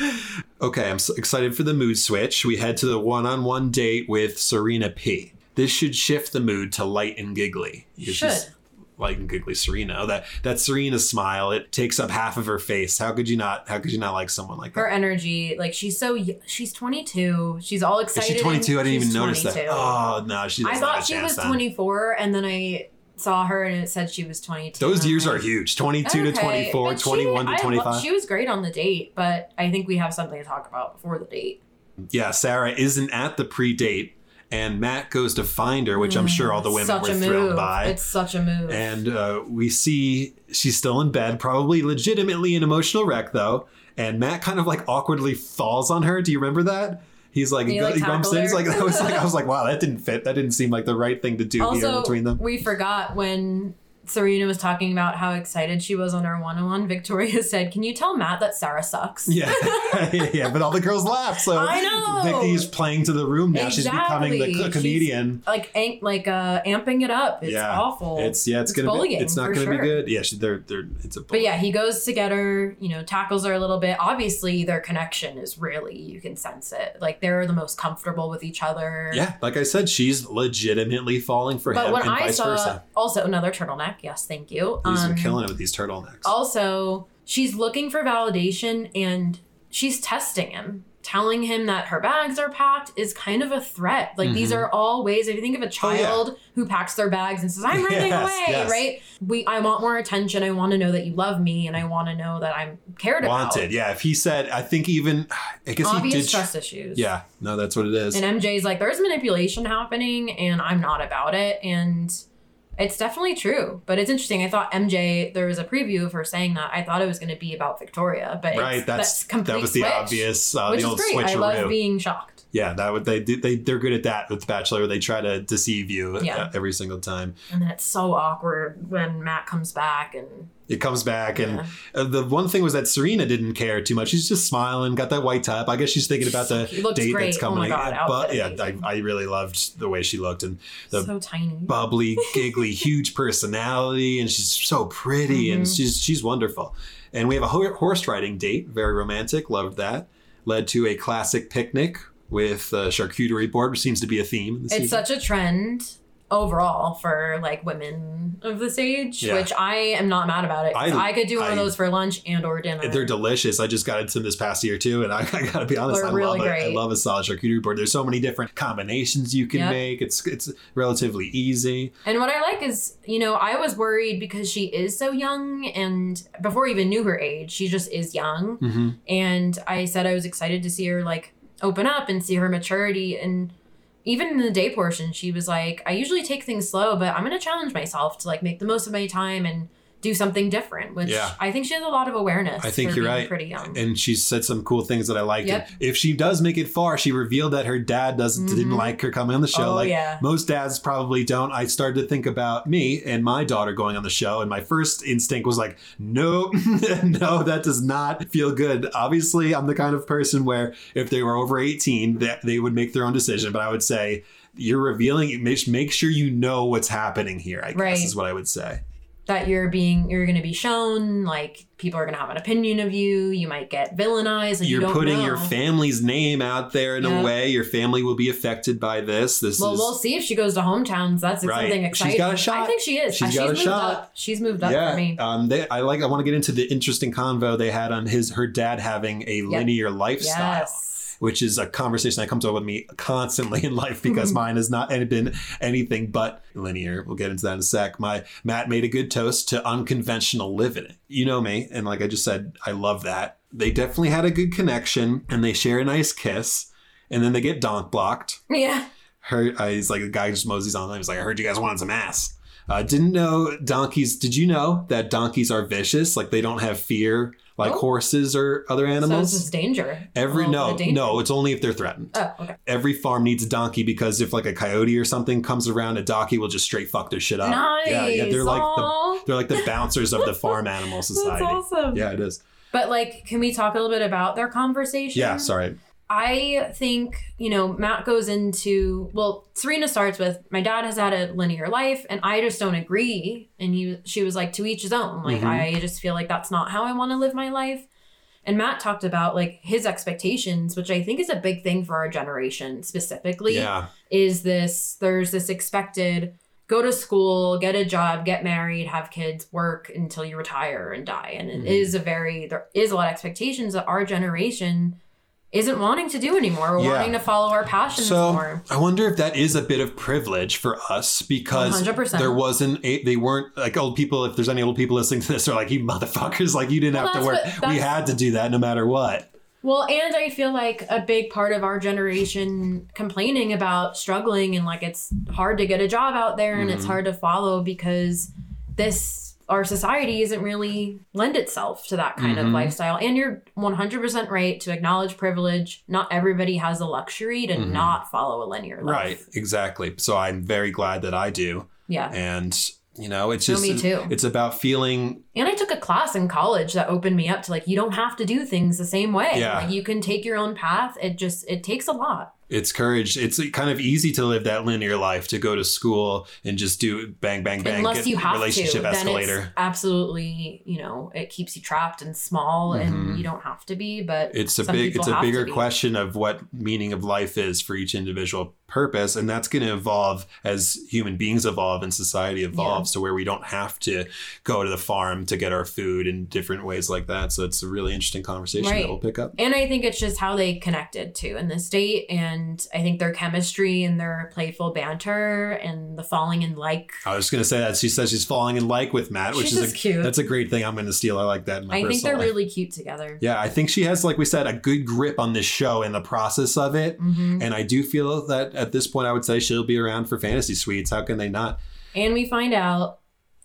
A: Okay, I'm so excited for the mood switch. We head to the one on one date with Serena P. This should shift the mood to light and giggly. because
C: Should.
A: she's Light and giggly Serena. Oh, that that Serena smile, it takes up half of her face. How could you not how could you not like someone like that?
C: Her energy, like she's so she's 22. She's all
A: Is
C: excited.
A: she 22? I didn't even notice that.
C: 22.
A: Oh no, she doesn't
C: I thought she was
A: then.
C: 24, and then I saw her and it said she was 22.
A: Those years are huge. 22 to
C: okay,
A: 24,
C: but she-
A: 21 to
C: I lo-
A: 25.
C: She was great on the date, but I think we have something to talk about before the date.
A: yeah, Sarah isn't at the pre-date and Matt goes to find her, which I'm sure all the women were thrilled by.
C: It's such a move.
A: And uh, we see she's still in bed, probably legitimately an emotional wreck, though. And Matt kind of like awkwardly falls on her. Do you remember that? He's like,
C: He, like,
A: he bumps in. He's like, *laughs* I was like, I was like, *laughs* wow, that didn't fit. That didn't seem like the right thing to do here between them.
C: we forgot when Serena was talking about how excited she was on her one-on-one. Victoria *laughs* said, "Can you tell Matt that Sarah sucks?"
A: Yeah, *laughs* yeah, but all the girls laugh. So
C: I know.
A: Vicky's playing to the room now. She's becoming the
C: Exactly.
A: co- comedian.
C: like an- like uh, amping it up. It's
A: yeah,
C: awful.
A: It's yeah, it's, gonna be. It's not gonna
C: sure.
A: be good. Yeah, she, they're they're. It's a.
C: But yeah, he goes to get her, you know, tackles her a little bit. Obviously, their connection is really, you can sense it. Like they're the most comfortable with each other.
A: Yeah, like I said, she's legitimately falling for
C: But
A: him,
C: when
A: and
C: I
A: vice
C: saw
A: versa.
C: also another turtleneck, yes, thank you.
A: He's
C: Um,
A: been killing it with these turtlenecks.
C: Also, she's looking for validation and she's testing him. Telling him that her bags are packed is kind of a threat. Like these
A: Mhm.
C: are all ways. If you think of a
A: Oh, yeah.
C: child who packs their bags and says, "I'm *laughs* running
A: Yes,
C: away,"
A: yes.
C: right? We, I want more attention. I want to know that you love me, and I want to know that I'm cared about.
A: Wanted, yeah. If he said, I think even, I guess he
C: Obvious
A: did.
C: trust issues.
A: Yeah, no, that's what it is.
C: And MJ's like, there's manipulation happening, and I'm not about it. And it's definitely true. But it's interesting. I thought MJ, there was a preview of her saying that. I thought it was going to be about Victoria, but
A: right,
C: it's,
A: that's,
C: complete
A: that was the
C: switch,
A: obvious, uh,
C: which
A: the
C: is
A: old
C: great. I love being shocked.
A: Yeah, that would they do. They they're good at that with the Bachelor. Where they try to deceive you
C: Yeah.
A: uh, every single time.
C: And then it's so awkward when Matt comes back and
A: It comes back, and
C: Yeah.
A: uh, the one thing was that Serena didn't care too much. She's just smiling, got that white top. I guess she's thinking about the date
C: great.
A: that's
C: Oh my
A: coming.
C: God,
A: but yeah. I, I really loved the way she looked and the
C: so tiny.
A: bubbly, *laughs* giggly, huge personality, and she's so pretty, and
C: Mhm.
A: she's she's wonderful. And we have a horse riding date, very romantic. Loved that. Led to a classic picnic with a charcuterie board, which seems to be a theme. in
C: It's
A: season.
C: such a trend overall for like women of this age,
A: Yeah.
C: which I am not mad about it.
A: I-
C: I, could do one
A: I-
C: of those for lunch and or dinner.
A: They're delicious. I just got into them this past year too, and I, *laughs* I gotta be honest,
C: They're
A: I
C: really
A: love it. I love a solid charcuterie board. There's so many different combinations you can
C: Yep.
A: make. It's it's relatively easy.
C: And what I like is, you know, I was worried because she is so young and before I even knew her age, she just is young.
A: Mm-hmm.
C: And I said I was excited to see her like open up and see her maturity. And even in the day portion, she was like, I usually take things slow, but I'm going to challenge myself to like make the most of my time and do something different, which
A: Yeah.
C: I think she has a lot of awareness.
A: I think you're right.
C: Pretty young.
A: And she said some cool things that I liked.
C: Yep.
A: If she does make it far, she revealed that her dad doesn't didn't
C: Mhm.
A: like her coming on the show.
C: Oh,
A: like
C: yeah.
A: most dads probably don't. I started to think about me and my daughter going on the show, and my first instinct was like, no, *laughs* no, that does not feel good. Obviously, I'm the kind of person where if they were over 18, that they would make their own decision. But I would say you're revealing. Make make sure you know what's happening here. I guess
C: Right.
A: is what I would say.
C: That you're being, you're going to be shown, like people are going to have an opinion of you. You might get villainized. And you
A: You're
C: don't
A: putting
C: know.
A: your family's name out there in
C: Yeah.
A: a way. Your family will be affected by this. This
C: Well,
A: is
C: we'll see if she goes to hometowns. That's
A: Right.
C: something
A: She's
C: exciting.
A: got a shot.
C: I think she is.
A: She's
C: She's
A: got a
C: moved
A: shot.
C: up. She's moved up
A: yeah.
C: for me.
A: Um, they, I like. I want to get into the interesting convo they had on his her dad having a linear lifestyle.
C: Yes.
A: Which is a conversation that comes up with me constantly in life because mine has not been anything but linear. We'll get into that in a sec. My Matt made a good toast to unconventional living. You know me, and like I just said, I love that. They definitely had a good connection, and they share a nice kiss, and then they get donk blocked.
C: Yeah.
A: Her, uh, he's like a guy just moseys on. Them. He's like, I heard you guys wanted some ass. Uh, didn't know donkeys. Did you know that donkeys are vicious? Like they don't have fear like
C: Oh.
A: horses or other
C: So
A: animals.
C: this is danger.
A: Every
C: oh,
A: no,
C: danger.
A: no, it's only if they're threatened.
C: Oh, okay.
A: Every farm needs a donkey because if like a coyote or something comes around, a donkey will just straight fuck their shit up.
C: Nice.
A: Yeah, yeah, they're like the they're like the *laughs* bouncers of the farm animal
C: That's
A: society.
C: awesome.
A: Yeah, it is.
C: But like, can we talk a little bit about their conversation?
A: Yeah, sorry.
C: I think, you know, Matt goes into well, Serena starts with my dad has had a linear life and I just don't agree. And he she was like to each his own. Like
A: Mhm.
C: I just feel like that's not how I want to live my life. And Matt talked about like his expectations, which I think is a big thing for our generation specifically.
A: Yeah.
C: Is this there's this expected go to school, get a job, get married, have kids, work until you retire and die. And it
A: Mhm.
C: is a very there is a lot of expectations that our generation isn't wanting to do anymore. We're
A: Yeah.
C: wanting to follow our passions
A: So
C: more.
A: I wonder if that is a bit of privilege for us because
C: 100%.
A: there wasn't a, they weren't like old people. If there's any old people listening to this, are like you motherfuckers, like you didn't
C: Well,
A: have to work.
C: what-
A: we had to do that no matter what.
C: Well, and I feel like a big part of our generation complaining about struggling and like it's hard to get a job out there and it's
A: Mhm.
C: hard to follow because this our society isn't really lend itself to that kind of
A: Mhm.
C: lifestyle. And you're 100% right to acknowledge privilege. Not everybody has the luxury to
A: Mhm.
C: not follow a linear life.
A: Right, exactly. So I'm very glad that I do.
C: Yeah.
A: And you know, it's
C: No,
A: just
C: me too.
A: it's about feeling
C: And I took a class in college that opened me up to like you don't have to do things the same way.
A: Yeah.
C: Like you can take your own path. It just it takes a lot.
A: It's courage. It's kind of easy to live that linear life to go to school and just do bang bang bang
C: Unless
A: get
C: you have
A: relationship
C: to,
A: escalator.
C: absolutely, you know, it keeps you trapped and small,
A: Mhm.
C: and you don't have to be. But
A: it's a big it's a bigger question of what meaning of life is for each individual purpose and that's going to evolve as human beings evolve and society evolves to where we don't have to go to the farm to get our food in different ways like that so it's a really interesting conversation
C: Right.
A: that we'll pick up
C: And I think it's just how they connected too in this date, and I think their chemistry and their playful banter and the falling in like.
A: i was going to say that she says she's falling in like with matt which
C: She's
A: is a,
C: cute.
A: that's a great thing i'm going to steal i like that in my
C: I think they're
A: life.
C: really cute together.
A: yeah i think she has like we said a good grip on this show and the process of it
C: hmm
A: and i do feel that at this point i would say she'll be around for fantasy suites how can they not
C: And we find out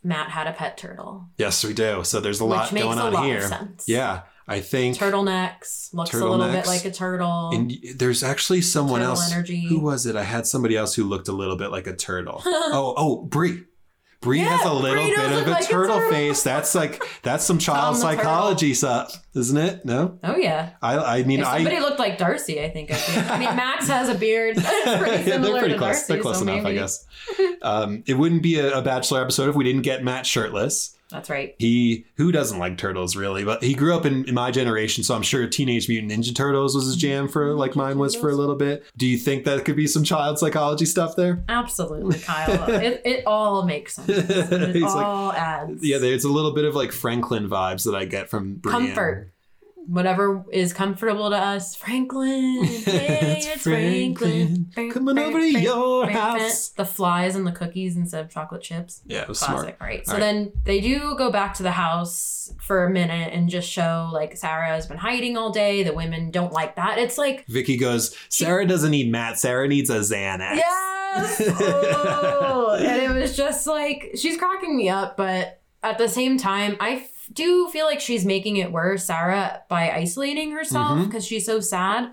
C: Matt had a pet turtle,
A: Yes, we do. So there's a lot going
C: a
A: on
C: lot
A: here. Yeah, I think.
C: turtlenecks looks a little bit like a turtle.
A: And there's actually someone
C: Turtle
A: else.
C: energy.
A: Who was it? I had somebody else who looked a little bit like a turtle. *laughs* oh, oh, Bri. Bri
C: Yeah,
A: has a little bit of a
C: like a
A: turtle,
C: turtle.
A: face. That's like that's some *laughs* child psychology stuff, isn't it? No,
C: oh yeah.
A: I I mean
C: If
A: I.
C: looked like Darcy, I think. I, think. I mean, *laughs* Max has a beard. It's pretty
A: Yeah,
C: similar
A: they're pretty
C: to
A: close.
C: Darcy,
A: they're close
C: so
A: enough, I guess. Um, it wouldn't be a, a Bachelor episode if we didn't get Matt shirtless.
C: That's right.
A: He who doesn't like turtles really, but he grew up in, in my generation, so I'm sure Teenage Mutant Ninja Turtles was his mm-hmm. jam for like mine was for a little bit. Do you think that could be some child psychology stuff there?
C: Absolutely, Kyle. *laughs* it, it all makes sense. It *laughs*
A: He's like-
C: all adds.
A: Yeah, there's a little bit of like Franklin vibes that I get from Brienne.
C: Comfort. Whatever is comfortable to us. Franklin. *laughs* Hey,
A: It's
C: it's, Franklin.
A: Franklin. Coming over to your house.
C: The flies and the cookies instead of chocolate chips.
A: Yeah, it was
C: Classic,
A: smart.
C: right? So
A: All right.
C: then they do go back to the house for a minute and just show like Sarah has been hiding all day. The women don't like that. It's like
A: Vicky goes, Sarah doesn't need Matt. Sarah needs a Xanax.
C: Yes. Oh. *laughs* and it was just like she's cracking me up, but at the same time, I f- do you feel like she's making it worse, Sarah, by isolating herself
A: mm-hmm.
C: because she's so sad.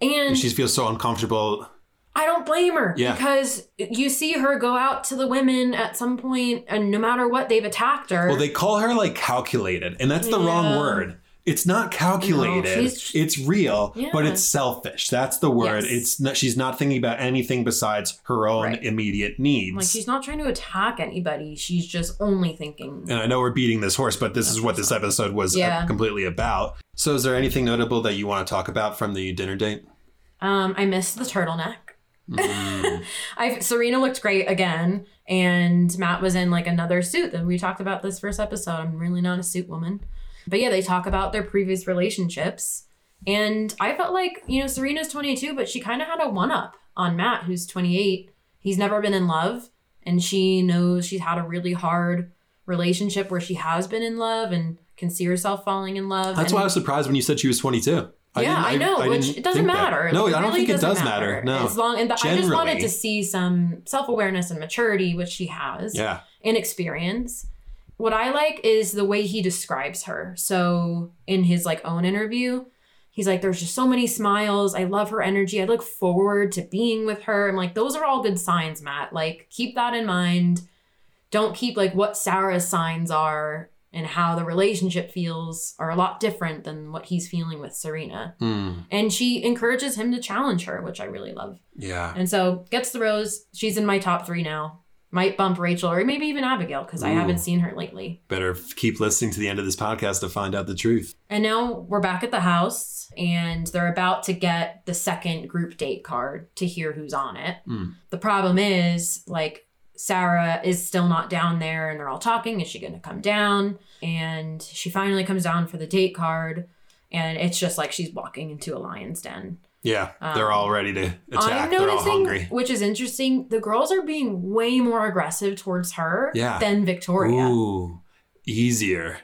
C: And
A: She feels so uncomfortable.
C: I don't blame her
A: Yeah.
C: because you see her go out to the women at some point, and no matter what, they've attacked her.
A: Well, they call her like calculated, and that's the wrong word. It's not calculated.
C: she's-
A: it's real, but it's selfish. That's the word.
C: Yes.
A: It's not, she's not thinking about anything besides her own
C: Right.
A: immediate needs.
C: like she's not trying to attack anybody. She's just only thinking.
A: and I know we're beating this horse, but this is what this episode was uh,
C: Yeah.
A: completely about. So, is there anything notable that you want to talk about from the dinner date?
C: Um, I missed the turtleneck.
A: Mm. *laughs*
C: I Serena looked great again, and Matt was in like another suit that we talked about this first episode. I'm really not a suit woman, but yeah, they talk about their previous relationships, And I felt like, you know, Serena's 22, but she kind of had a one up on Matt, who's 28. He's never been in love, and she knows she's had a really hard relationship where she has been in love and can see herself falling in love.
A: That's
C: and
A: why I was surprised when you said she was 22.
C: yeah, I, know, which it doesn't
A: think that.
C: matter.
A: No,
C: Like,
A: I don't
C: really
A: think it does matter. No.
C: As long and the, I just wanted to see some self awareness and maturity, which she has,
A: yeah.
C: and experience. What I like is the way he describes her. So in his like own interview, he's like, "There's just so many smiles. I love her energy. I look forward to being with her." I'm like, those are all good signs, Matt. Like, keep that in mind. Don't keep like what Sarah's signs are and how the relationship feels are a lot different than what he's feeling with Serena.
A: Hmm.
C: And she encourages him to challenge her, which I really love.
A: Yeah.
C: And so gets the rose. She's in my top three now. Might bump Rachael or maybe even Abigail because I haven't seen her lately.
A: Better keep listening to the end of this podcast to find out the truth.
C: And now we're back at the house and they're about to get the second group date card to hear who's on it.
A: Hmm.
C: The problem is, like, Sarah is still not down there and they're all talking. Is she going to come down? And she finally comes down for the date card. And it's just like she's walking into a lion's den.
A: Yeah. they're
C: Um,
A: all ready to
C: I'm
A: attack. They're all hungry.
C: which is interesting, the girls are being way more aggressive towards her
A: Yeah.
C: than Victoria.
A: Ooh, easier.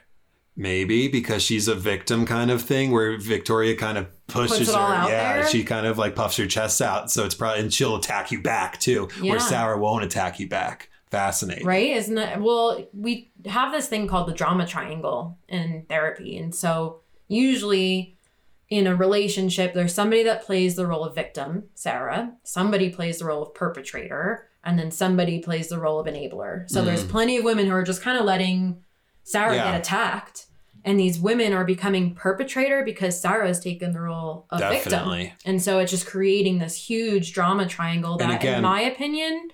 A: Maybe because she's a victim kind of thing where Victoria kind of pushes her. yeah,
C: there?
A: she kind of like puffs her chest out. So it's probably, and she'll attack you back too,
C: Yeah.
A: where Sarah won't attack you back. Fascinating.
C: Right? Isn't it? Well, we have this thing called the drama triangle in therapy. And so usually in a relationship, there's somebody that plays the role of victim, Sarah, somebody plays the role of perpetrator, and then somebody plays the role of enabler. So there's
A: Mm.
C: plenty of women who are just kind of letting Sarah
A: Yeah.
C: get attacked. And these women are becoming perpetrator because Sarah's taken the role of victim. And so it's just creating this huge drama triangle that,
A: again-
C: in my opinion,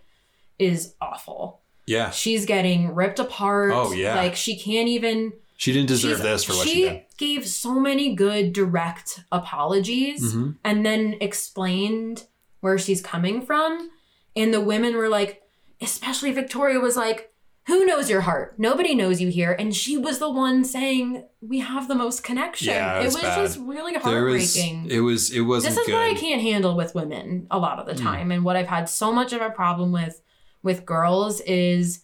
C: is awful.
A: Yeah.
C: She's getting ripped apart.
A: Oh, yeah.
C: Like she can't even.
A: She didn't deserve
C: she's-
A: this for what she, did.
C: gave so many good direct apologies
A: Mhm.
C: and then explained where she's coming from. And the women were like, especially Victoria was like, who knows your heart? Nobody knows you here. And she was the one saying, we have the most connection.
A: Yeah, it was bad.
C: just really
A: There was,
C: heartbreaking
A: it was, it wasn't
C: this is
A: good.
C: what I can't handle with women a lot of the
A: Mm.
C: time, and what I've had so much of a problem with with girls is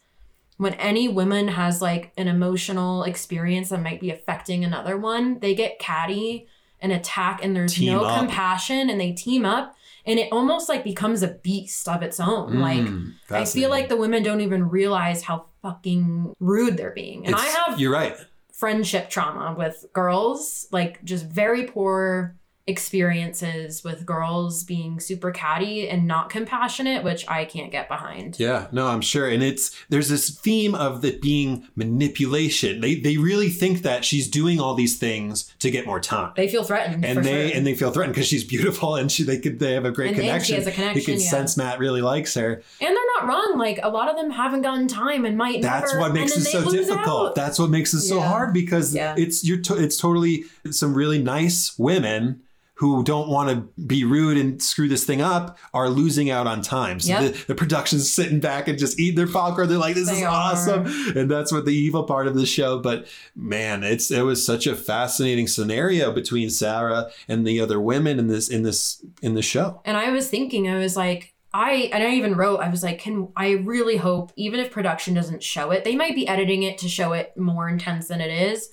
C: when any woman has like an emotional experience that might be affecting another one, they get catty and attack, and there's
A: Team
C: no
A: up.
C: compassion, and they team up, and it almost like becomes a beast of its own. Like
A: Mm,
C: I feel like the women don't even realize how fucking rude they're being, and I have
A: You're right.
C: friendship trauma with girls, like just very poor experiences with girls being super catty and not compassionate, which I can't get behind.
A: Yeah, no, I'm sure. And it's there's this theme of it being manipulation. They they really think that she's doing all these things to get more time.
C: They feel threatened.
A: and they
C: sure.
A: and they feel threatened because she's beautiful and she they could they have a great
C: And- and she
A: connection.
C: has a
A: You can
C: yeah.
A: sense Matt really likes her.
C: And they're not wrong. Like a lot of them haven't gotten time and might
A: That's
C: never.
A: what makes it so difficult.
C: out.
A: That's what makes it so
C: Yeah.
A: hard because
C: Yeah.
A: it's you're to, it's totally some really nice women who don't want to be rude and screw this thing up are losing out on time. So
C: Yep.
A: the, the production's sitting back and just eating their popcorn. They're like, this
C: They
A: is
C: are.
A: awesome. And that's what the evil part of the show. But man, it's it was such a fascinating scenario between Sarah and the other women in this in this in the show.
C: And I was thinking, I was like, I and I even wrote, I was like, can I really hope, even if production doesn't show it, they might be editing it to show it more intense than it is.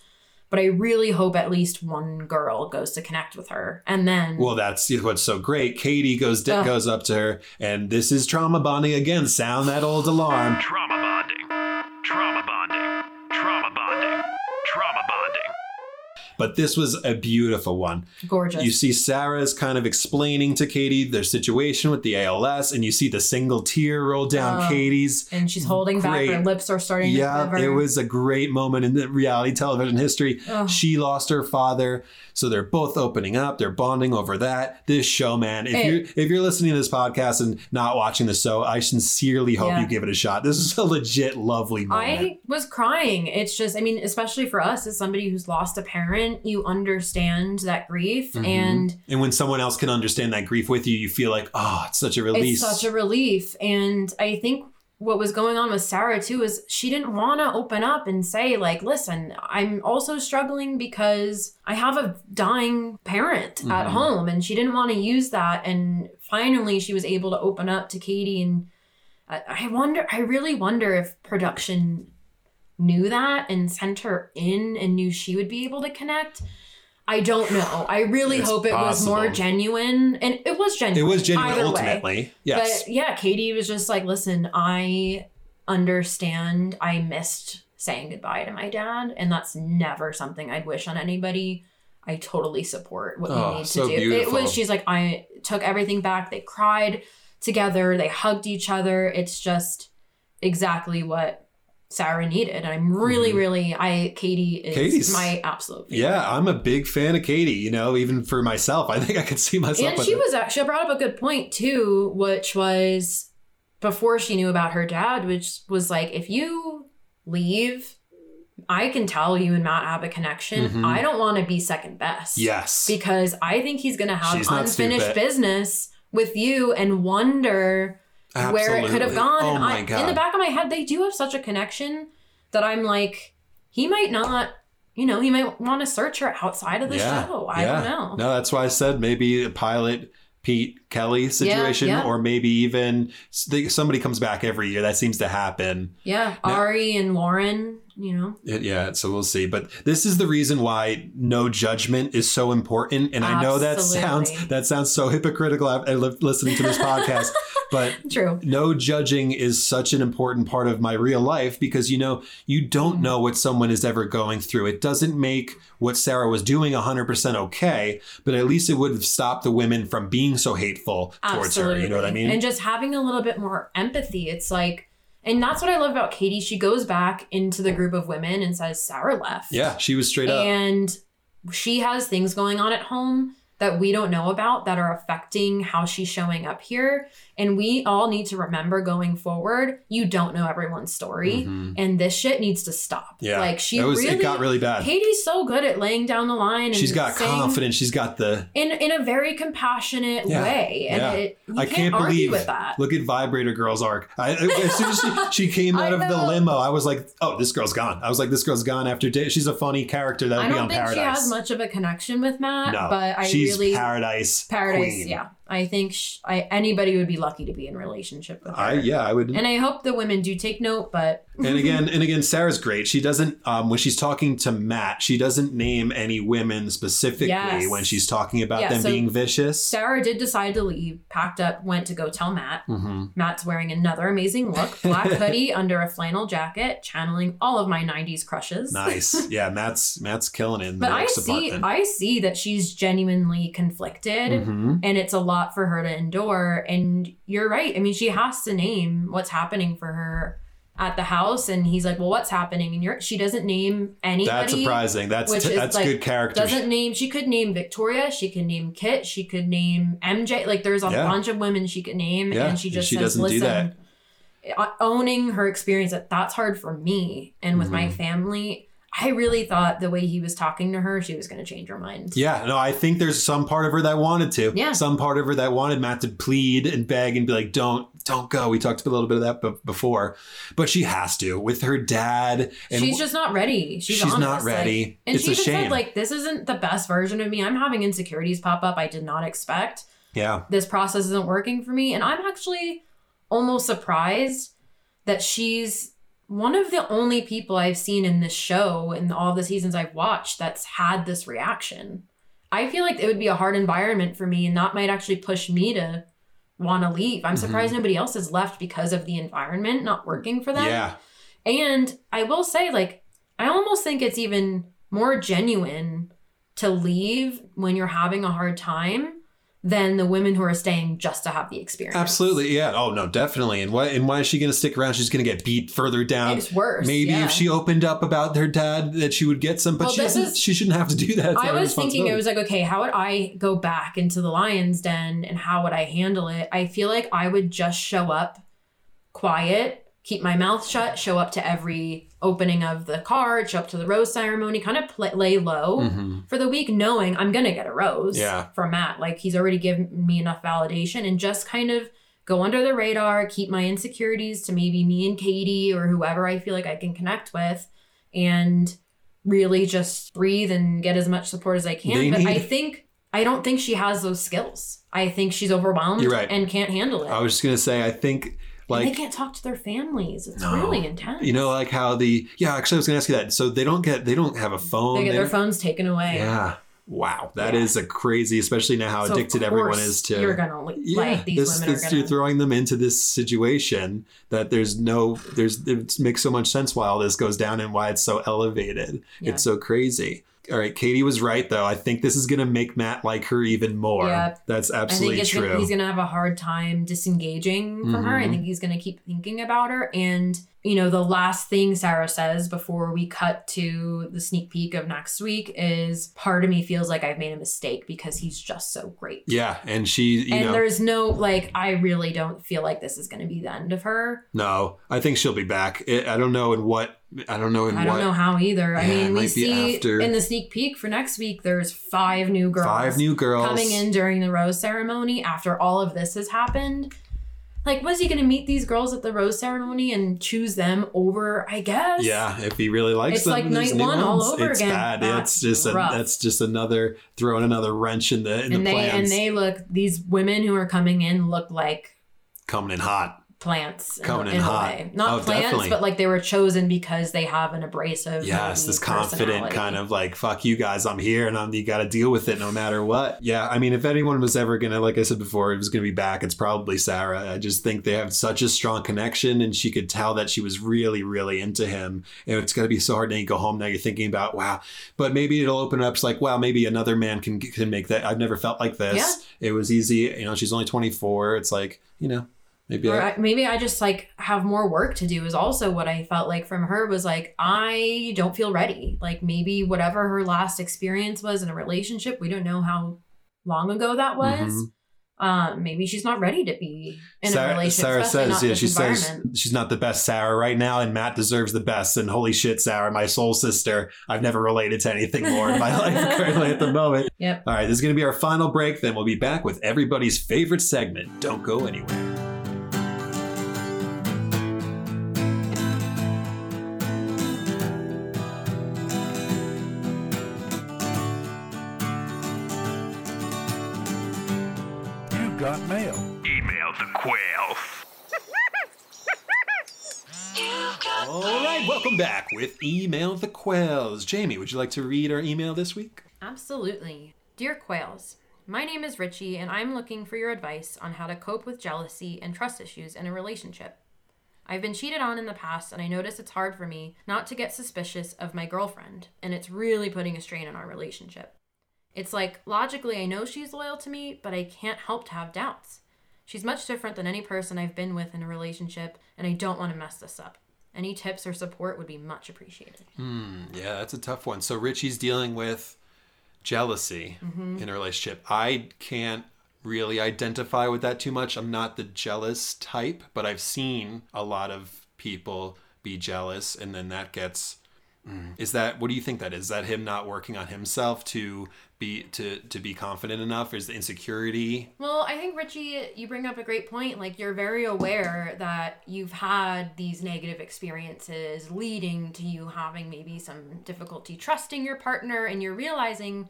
C: But I really hope at least one girl goes to connect with her. And then
A: Well, that's what's so great. Katie goes
C: Ugh.
A: goes up to her, and this is trauma bonding again. Sound that old alarm.
D: Trauma
A: But this was a beautiful one.
C: gorgeous.
A: You see Sarah's kind of explaining to Katie their situation with the ALS, and you see the single tear roll down
C: Oh,
A: Katie's.
C: and she's holding back, her
A: Great.
C: lips are starting
A: Yeah, it was a great moment in the reality television history.
C: Ugh.
A: She lost her father, so they're both opening up. They're bonding over that. This show, man. If
C: It-
A: you if you're listening to this podcast and not watching the show, I sincerely hope
C: Yeah.
A: you give it a shot. This is a legit lovely moment.
C: I was crying. It's just, I mean, especially for us as somebody who's lost a parent, you understand that grief.
A: Mhm.
C: And
A: and when someone else can understand that grief with you, you feel like, oh, it's such a release.
C: it's such a relief. And I think what was going on with Sarah too is she didn't want to open up and say like, "Listen, I'm also struggling because I have a dying parent at
A: Mhm.
C: home," and she didn't want to use that. And finally, she was able to open up to Katie, and I, I wonder, I really wonder if production knew that and sent her in and knew she would be able to connect. I don't know. I really
A: It's
C: hope it was more genuine, and it was genuine.
A: It was genuine
C: either way.
A: ultimately. Yes.
C: But yeah, Katie was just like, listen, I understand I missed saying goodbye to my dad, and that's never something I'd wish on anybody. I totally support what
A: Oh,
C: you need
A: so
C: to do.
A: beautiful.
C: It was she's like, I took everything back. They cried together, they hugged each other. It's just exactly what Sarah needed. I'm really,
A: Mhm.
C: really I Katie is
A: Katie's-
C: my absolute favorite.
A: yeah, I'm a big fan of Katie, you know, even for myself. I think I could see myself
C: and she
A: her.
C: was actually brought up a good point too which was before she knew about her dad which was like if you leave i can tell you and matt have a connection
A: Mhm.
C: i don't want to be second best
A: Yes.
C: because i think he's going to have
A: She's
C: unfinished business with you and wonder where it could have gone
A: Oh my
C: I,
A: god.
C: in the back of my head they do have such a connection that i'm like he might not you know he might want to search her outside of the show i
A: yeah.
C: don't know
A: No, that's why I said maybe a pilot Pete Kelley situation,
C: yeah.
A: or maybe even somebody comes back every year. That seems to happen.
C: Yeah,
A: No.
C: Arie and Lauren, you know.
A: It- yeah, so we'll see. But this is the reason why no judgment is so important. And I know that sounds that sounds so hypocritical after li- listening to this podcast, *laughs* but
C: True.
A: no judging is such an important part of my real life because you know you don't
C: Mm-hmm.
A: know what someone is ever going through it doesn't make what sarah was doing 100% okay but at least it would have stopped the women from being so hateful towards her you know what i mean
C: And just having a little bit more empathy. It's like, and that's what I love about Katie. She goes back into the group of women and says, Sarah left.
A: yeah she was straight up
C: And she has things going on at home that we don't know about that are affecting how she's showing up here. And we all need to remember going forward, you don't know everyone's story.
A: Mhm.
C: And this shit needs to stop.
A: yeah
C: Like she
A: it, was,
C: really
A: it got really bad
C: Katie's so good at laying down the line and
A: she's got
C: saying,
A: confidence she's got the
C: in in a very compassionate
A: Yeah,
C: way, and
A: yeah.
C: it,
A: I
C: can't,
A: can't
C: argue
A: believe.
C: with that.
A: Look at Vibrator Girl's arc. I, as soon as she, *laughs* she came out of the limo, I was like, "Oh, this girl's gone." I was like, "This girl's gone." After day, she's a funny character that'll be
C: don't
A: on
C: think
A: Paradise.
C: she has much of a connection with Matt,
A: no,
C: but I
A: she's
C: really
A: Paradise.
C: Paradise.
A: Queen.
C: Yeah, I think sh- I anybody would be lucky to be in relationship with her.
A: I yeah, I would.
C: and I hope the women do take note. But
A: and *laughs* again and again sarah's great she doesn't um, when she's talking to matt she doesn't name any women specifically
C: Yes.
A: when she's talking about
C: Yeah,
A: them
C: so
A: being vicious
C: Sarah did decide to leave, packed up, went to go tell Matt.
A: hmm
C: Matt's wearing another amazing look, black *laughs* hoodie under a flannel jacket, channeling all of my '90s crushes.
A: nice *laughs* yeah matt's matt's killing it in the
C: But I see,
A: department
C: I see that she's genuinely conflicted.
A: Mhm.
C: and it's a lot for her to endure and you're right i mean she has to name what's happening for her at the house and he's like well what's happening? And you're she doesn't name anybody.
A: That's surprising. That's t- that's
C: like,
A: good character.
C: doesn't name she could name victoria she could name kit she could name mj like there's a
A: Yeah.
C: bunch of women she could name
A: Yeah,
C: and she just
A: she
C: says
A: doesn't do
C: listen uh, owning her experience that that's hard for me and with my
A: Mhm.
C: family i really thought the way he was talking to her she was going to change her mind
A: yeah no i think there's some part of her that wanted to
C: Yeah.
A: some part of her that wanted matt to plead and beg and be like don't don't go we talked a little bit of that be- before but she has to with her dad and
C: she's just not ready. She's,
A: She's not
C: honest, like-
A: ready.
C: and
A: It's
C: she
A: a
C: even
A: shame.
C: said, like, this isn't the best version of me. I'm having insecurities pop up I did not expect.
A: yeah
C: This process isn't working for me. And I'm actually almost surprised that she's one of the only people I've seen in this show in all the seasons I've watched that's had this reaction. I feel like it would be a hard environment for me, and that might actually push me to want to leave. I'm
A: Mhm.
C: surprised nobody else has left because of the environment not working for them.
A: yeah
C: And I will say, like, I almost think it's even more genuine to leave when you're having a hard time than the women who are staying just to have the experience.
A: Absolutely, yeah. Oh no, definitely. And why? And why is she going to stick around? She's going to get beat further down.
C: It's worse.
A: Maybe
C: yeah.
A: if she opened up about her dad, that she would get some. But
C: Well,
A: she doesn't.
C: is-
A: she shouldn't have to do that. It's
C: I was thinking, it was like, okay, how would I go back into the lion's den and how would I handle it? I feel like I would just show up quiet, keep my mouth shut, show up to every opening of the card, show up to the rose ceremony, kind of play, lay low.
A: Mhm.
C: for the week knowing I'm gonna get a rose
A: Yeah.
C: from Matt. Like he's already given me enough validation and just kind of go under the radar, keep my insecurities to maybe me and Katie or whoever I feel like I can connect with, and really just breathe and get as much support as I can.
A: They
C: but I think I don't think she has those skills. I think she's overwhelmed
A: right.
C: and can't handle it.
A: I was just gonna say, I think
C: and they can't talk to their families. It's
A: No.
C: really intense.
A: you know, like how the yeah. Actually, I was gonna ask you that. So they don't get they don't have a phone.
C: they get their
A: don't-
C: phones taken away.
A: Yeah. Wow, that
C: Yeah.
A: is a crazy, especially now how
C: So
A: addicted everyone is to.
C: You're gonna like
A: yeah,
C: these
A: this,
C: women
A: this-
C: are gonna.
A: you're throwing them into this situation that there's no, there's it makes so much sense why all this goes down and why it's so elevated.
C: Yeah.
A: It's so crazy. All right, Katie was right though. I think this is gonna make Matt like her even more.
C: Yeah.
A: That's
C: I think
A: absolutely true.
C: gonna, he's gonna have a hard time disengaging from her. I
A: Mhm.
C: think he's gonna keep thinking about her. And you know, the last thing Sarah says before we cut to the sneak peek of next week is, "Part of me feels like I've made a mistake because he's just so great."
A: yeah, and she, you
C: and
A: know,
C: there's no like, I really don't feel like this is gonna be the end of her.
A: no, I think she'll be back. I don't know in what, I don't know in what I
C: don't know how either. I
A: Yeah, it
C: mean, we see
A: after-
C: in the sneak peek for next week, there's five new girls.
A: Five new girls
C: coming in during the rose ceremony after all of this has happened. Like, was he going to meet these girls at the rose ceremony and choose them over? I guess.
A: Yeah, if he really likes them.
C: It's
A: them,
C: like night one all
A: ones,
C: over
A: it's
C: again.
A: bad.
C: That's
A: it's just a, that's just another throwing another wrench in the in
C: And
A: the
C: they
A: plans.
C: and they look. These women who are coming in look like
A: coming in hot.
C: Plants in,
A: Coming in
C: in
A: hot.
C: way. Not
A: Oh,
C: plants,
A: definitely.
C: but like they were chosen because they have an abrasive.
A: Yes,
C: um,
A: this confident kind of like fuck you guys, I'm here and I'm you got to deal with it no matter what. Yeah, I mean, if anyone was ever gonna, like I said before, it was gonna be back, it's probably Sarah. I just think they have such a strong connection, and she could tell that she was really, really into him. And it's gonna be so hard now. You go home now, you're thinking about wow, but maybe it'll open up. It's like wow, maybe another man can can make that. I've never felt like this. It was easy. You know, she's only 24. It's like you know, maybe
C: or
A: I,
C: maybe I just like have more work to do is also what I felt like from her was like I don't feel ready. Like maybe whatever her last experience was in a relationship, we don't know how long ago that was.
A: Mhm.
C: Um, maybe she's not ready to be in a relationship.
A: Sarah says, yeah, she says she's not the best Sarah right now, and Matt deserves the best. And holy shit, Sarah, my soul sister. I've never related to anything more in my *laughs* life currently at the moment.
C: Yep.
A: All right, this is going to be our final break. Then we'll be back with everybody's favorite segment. Don't go anywhere.
E: Got mail.
D: Email the quail.
A: All right, welcome back with Email the Quails. Jamie, would you like to read our email this week?
B: Absolutely. Dear Quails, my name is Richie, and I'm looking for your advice on how to cope with jealousy and trust issues in a relationship. I've been cheated on in the past, and I notice it's hard for me not to get suspicious of my girlfriend, and it's really putting a strain on our relationship. It's like, logically, I know she's loyal to me, but I can't help to have doubts. She's much different than any person I've been with in a relationship, and I don't want to mess this up. Any tips or support would be much appreciated.
A: Hmm, yeah, that's a tough one. So Richie's dealing with jealousy mm-hmm. in a relationship. I can't really identify with that too much. I'm not the jealous type, but I've seen a lot of people be jealous and then that gets Is that what do you think that is? Is that him not working on himself to be to to be confident enough? Is the insecurity?
B: Well, I think Richie, you bring up a great point. Like you're very aware that you've had these negative experiences leading to you having maybe some difficulty trusting your partner and you're realizing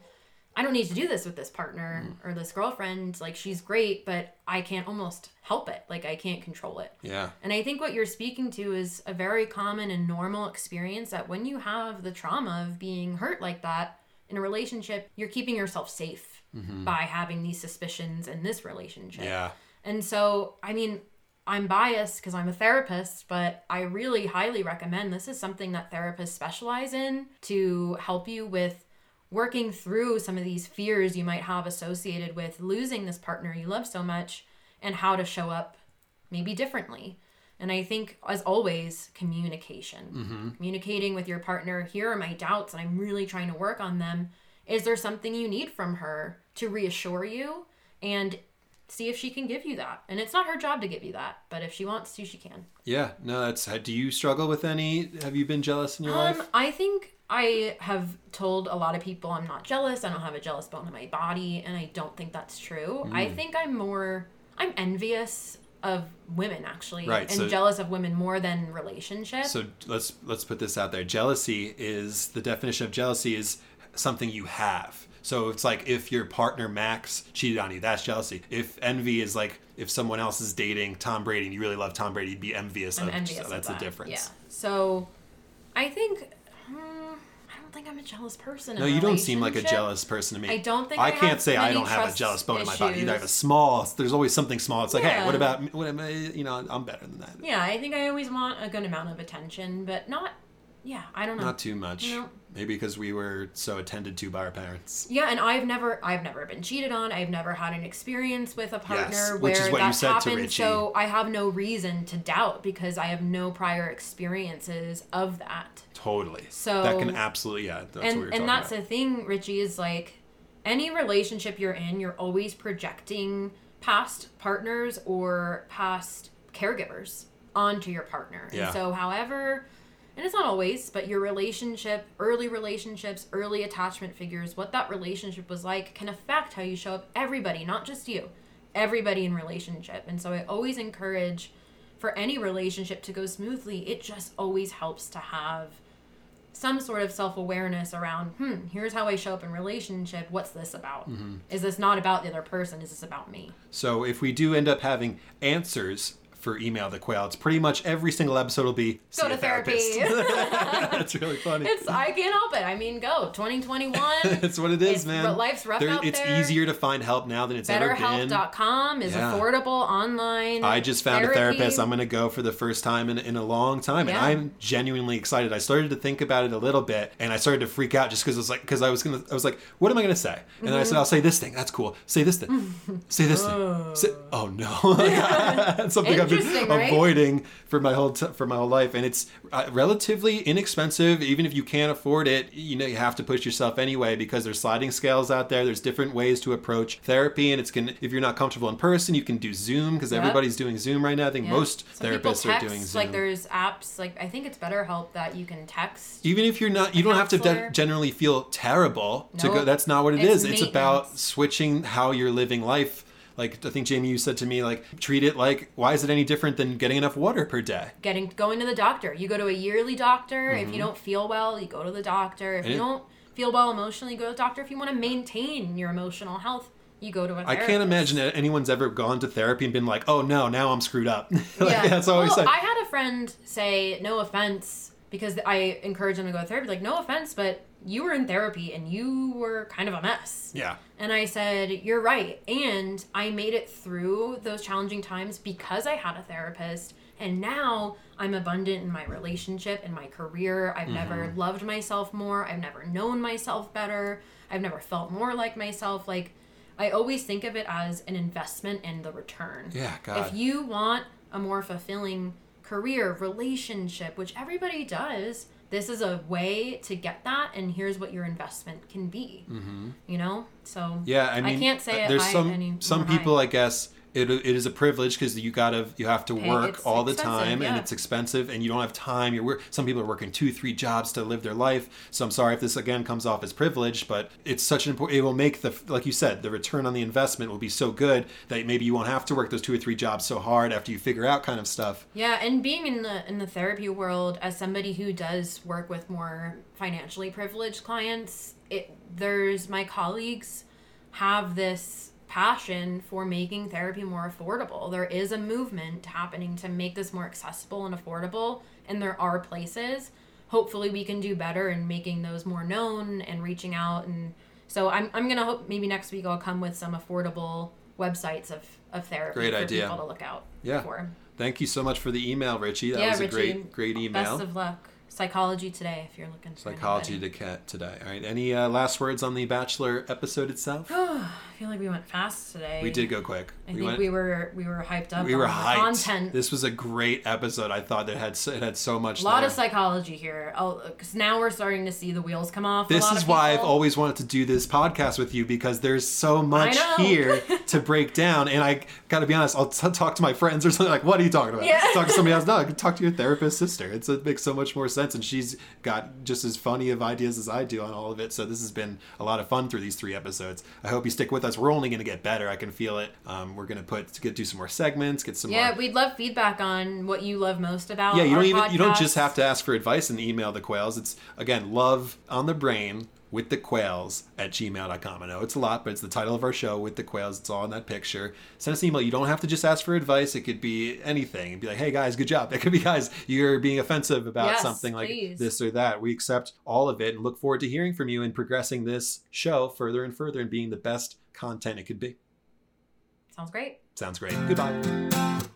B: I don't need to do this with this partner mm. or this girlfriend. Like she's great, but I can't almost help it. Like I can't control it.
A: Yeah.
B: And I think what you're speaking to is a very common and normal experience that when you have the trauma of being hurt like that in a relationship, you're keeping yourself safe mm-hmm. by having these suspicions in this relationship.
A: Yeah.
B: And so, I mean, I'm biased because I'm a therapist, but I really highly recommend this is something that therapists specialize in to help you with working through some of these fears you might have associated with losing this partner you love so much and how to show up maybe differently. And I think, as always, communication. Communicating with your partner, here are my doubts, and I'm really trying to work on them. Is there something you need from her to reassure you? And see if she can give you that. And it's not her job to give you that, but if she wants to, she can.
A: Yeah. No, that's do you struggle with any have you been jealous in your
B: Um,
A: life?
B: I think I have told a lot of people I'm not jealous. I don't have a jealous bone in my body, and I don't think that's true. I
A: Hmm.
B: think I'm more I'm envious
C: of women actually
A: Right,
C: and
A: so-
C: jealous of women more than relationship
A: So let's let's put this out there. Jealousy is the definition of jealousy is something you have. So it's like if your partner Max cheated on you, that's jealousy. If envy is like if someone else is dating Tom Brady and you really love Tom Brady, you'd be envious
C: I'm
A: of.
C: envious
A: so
C: of
A: that's
C: that.
A: the difference.
C: Yeah. So, I think I think I'm a jealous person.
A: No, you don't seem like a jealous person to me.
C: I don't think
A: I,
C: I
A: can't say I don't have a jealous bone in my body. Either I have a small. There's always something small. It's like, hey, what about? What am I? You know, I'm better than that.
C: Yeah, I think I always want a good amount of attention, but not. Yeah, I don't know.
A: Not too much.
C: No.
A: Maybe because we were so attended to by our parents.
C: Yeah, and I've never I've never been cheated on. I've never had an experience with a partner
A: Yes,
C: where
A: which is what you
C: that's happened. So I have no reason to doubt because I have no prior experiences of that.
A: Totally.
C: So-
A: that can absolutely yeah. That's what
C: and and that's
A: about.
C: the thing, Richie, is like any relationship you're in, you're always projecting past partners or past caregivers onto your partner.
A: Yeah.
C: And so however and it's not always, but your relationship, early relationships, early attachment figures, what that relationship was like can affect how you show up everybody, not just you. Everybody in relationship. And so I always encourage for any relationship to go smoothly, it just always helps to have some sort of self-awareness around hmm here's how i show up in relationship what's this about
A: Mm-hmm.
C: is this not about the other person is this about me
A: So if we do end up having answers for email the quail, it's pretty much every single episode will be
C: Go to therapy. *laughs*
A: That's really funny.
C: it's i can't help it i mean go 2021
A: It's *laughs* what it is,
C: It's-
A: man.
C: life's rough
A: There-
C: out
A: it's
C: there.
A: easier to find help now than it's ever been.
C: betterhelp.com is
A: Yeah.
C: affordable online
A: I just found
C: therapy.
A: a therapist I'm going to go for the first time in, in a long time, and I'm genuinely excited. I started to think about it a little bit, and I started to freak out just because it was like, because I was gonna, I was like, what am I going to say? And then I
C: Mm-hmm.
A: said, I'll say this thing. That's cool. Say this thing. say this thing. *laughs* Say, oh no, That's something I've been *laughs*
C: right?
A: avoiding for my whole t- for my whole life, and it's uh, relatively inexpensive. Even if you can't afford it, you know you have to push yourself anyway because there's sliding scales out there. There's different ways to approach therapy, and it's can if you're not comfortable in person, you can do Zoom because
C: Yep.
A: everybody's doing Zoom right now. I think
C: Yeah.
A: most
C: Some
A: therapists
C: text,
A: are doing Zoom.
C: like there's apps like i think it's BetterHelp that you can text
A: even if you're not, you don't have to de- generally feel terrible to go. That's not what it
C: It's
A: is. It's about switching how you're living life. Like I think Jamie, you said to me, like treat it like why is it any different than getting enough water per day?
C: getting going to the doctor. You go to a yearly doctor. If
A: Mm-hmm.
C: you don't feel well, you go to the doctor. If
A: And
C: you
A: it-
C: don't feel well emotionally, you go to the doctor. If you want to maintain your emotional health, you go to a
A: I
C: therapist.
A: I can't imagine that anyone's ever gone to therapy and been like, "Oh no, now I'm screwed up." *laughs* like,
C: Yeah.
A: That's always
C: well,
A: like,
C: I had a friend say, no offense, because I encourage them to go to therapy. Like, no offense, but you were in therapy and you were kind of a mess.
A: yeah,
C: And I said, You're right. And I made it through those challenging times because I had a therapist. And now I'm abundant in my relationship and my career. I've never
A: Mm-hmm.
C: loved myself more. I've never known myself better. I've never felt more like myself. Like, I always think of it as an investment in the return.
A: yeah, God,
C: If you want a more fulfilling career, relationship, which everybody does, this is a way to get that, and here's what your investment can be. Mm-hmm. You know, so
A: yeah. I mean,
C: can't say
A: uh,
C: it
A: there's some some people,
C: high.
A: I guess. It, it is a privilege because you gotta you have to
C: Pay-
A: work all the time and it's expensive and you don't have time. You're work. Some people are working two three jobs to live their life. So I'm sorry if this again comes off as privilege, but it's such an important. It will make the like you said the return on the investment will be so good that maybe you won't have to work those two or three jobs so hard after you figure out kind of stuff.
C: Yeah, and being in the in the therapy world as somebody who does work with more financially privileged clients, it there's my colleagues have this passion for making therapy more affordable. There is a movement happening to make this more accessible and affordable, and there are places. Hopefully we can do better in making those more known and reaching out and so I'm I'm going to hope maybe next week I'll come with some affordable websites of of therapy
A: Great
C: for
A: idea.
C: people to look out
A: Yeah.
C: for.
A: Thank you so much for the email, Richie. That
C: Yeah,
A: was a
C: Richie.
A: great great email.
C: Best of luck. Psychology today, if you're looking
A: Psychology to cat today. All right. Any uh, last words on the Bachelor episode itself? *sighs*
C: I feel like we went fast today.
A: We did go quick.
C: I
A: we
C: think
A: went.
C: we were we were hyped up.
A: we were hyped.
C: Content.
A: This was a great episode. I thought that had it had so much.
C: a lot
A: there.
C: of psychology here. Because now we're starting to see the wheels come off. a
A: This is why I've always wanted to do this podcast with you because there's so much here *laughs* to break down. And I got to be honest, I'll t- talk to my friends or something like, "What are you talking about?"
C: Yeah.
A: Talk to somebody else. No, I can talk to your therapist sister. It's, it makes so much more sense, and she's got just as funny of ideas as I do on all of it. So this has been a lot of fun through these three episodes. I hope you stick with us. We're only going to get better. I can feel it. Um, we're going to put get do some more segments, get some
B: Yeah,
A: more.
B: we'd love feedback on what you love most about.
A: Yeah, you don't even you don't just have to ask for advice and email the quails. It's again love on the brain with the quails at gmail.com. I know it's a lot, but it's the title of our show with the quails. It's all in that picture. Send us an email. You don't have to just ask for advice. It could be anything. It'd be like, hey guys, good job. It could be guys, you're being offensive about
B: Yes,
A: something like
B: please.
A: this or that. We accept all of it and look forward to hearing from you and progressing this show further and further and being the best content it could be.
B: Sounds great.
A: Sounds great. Goodbye.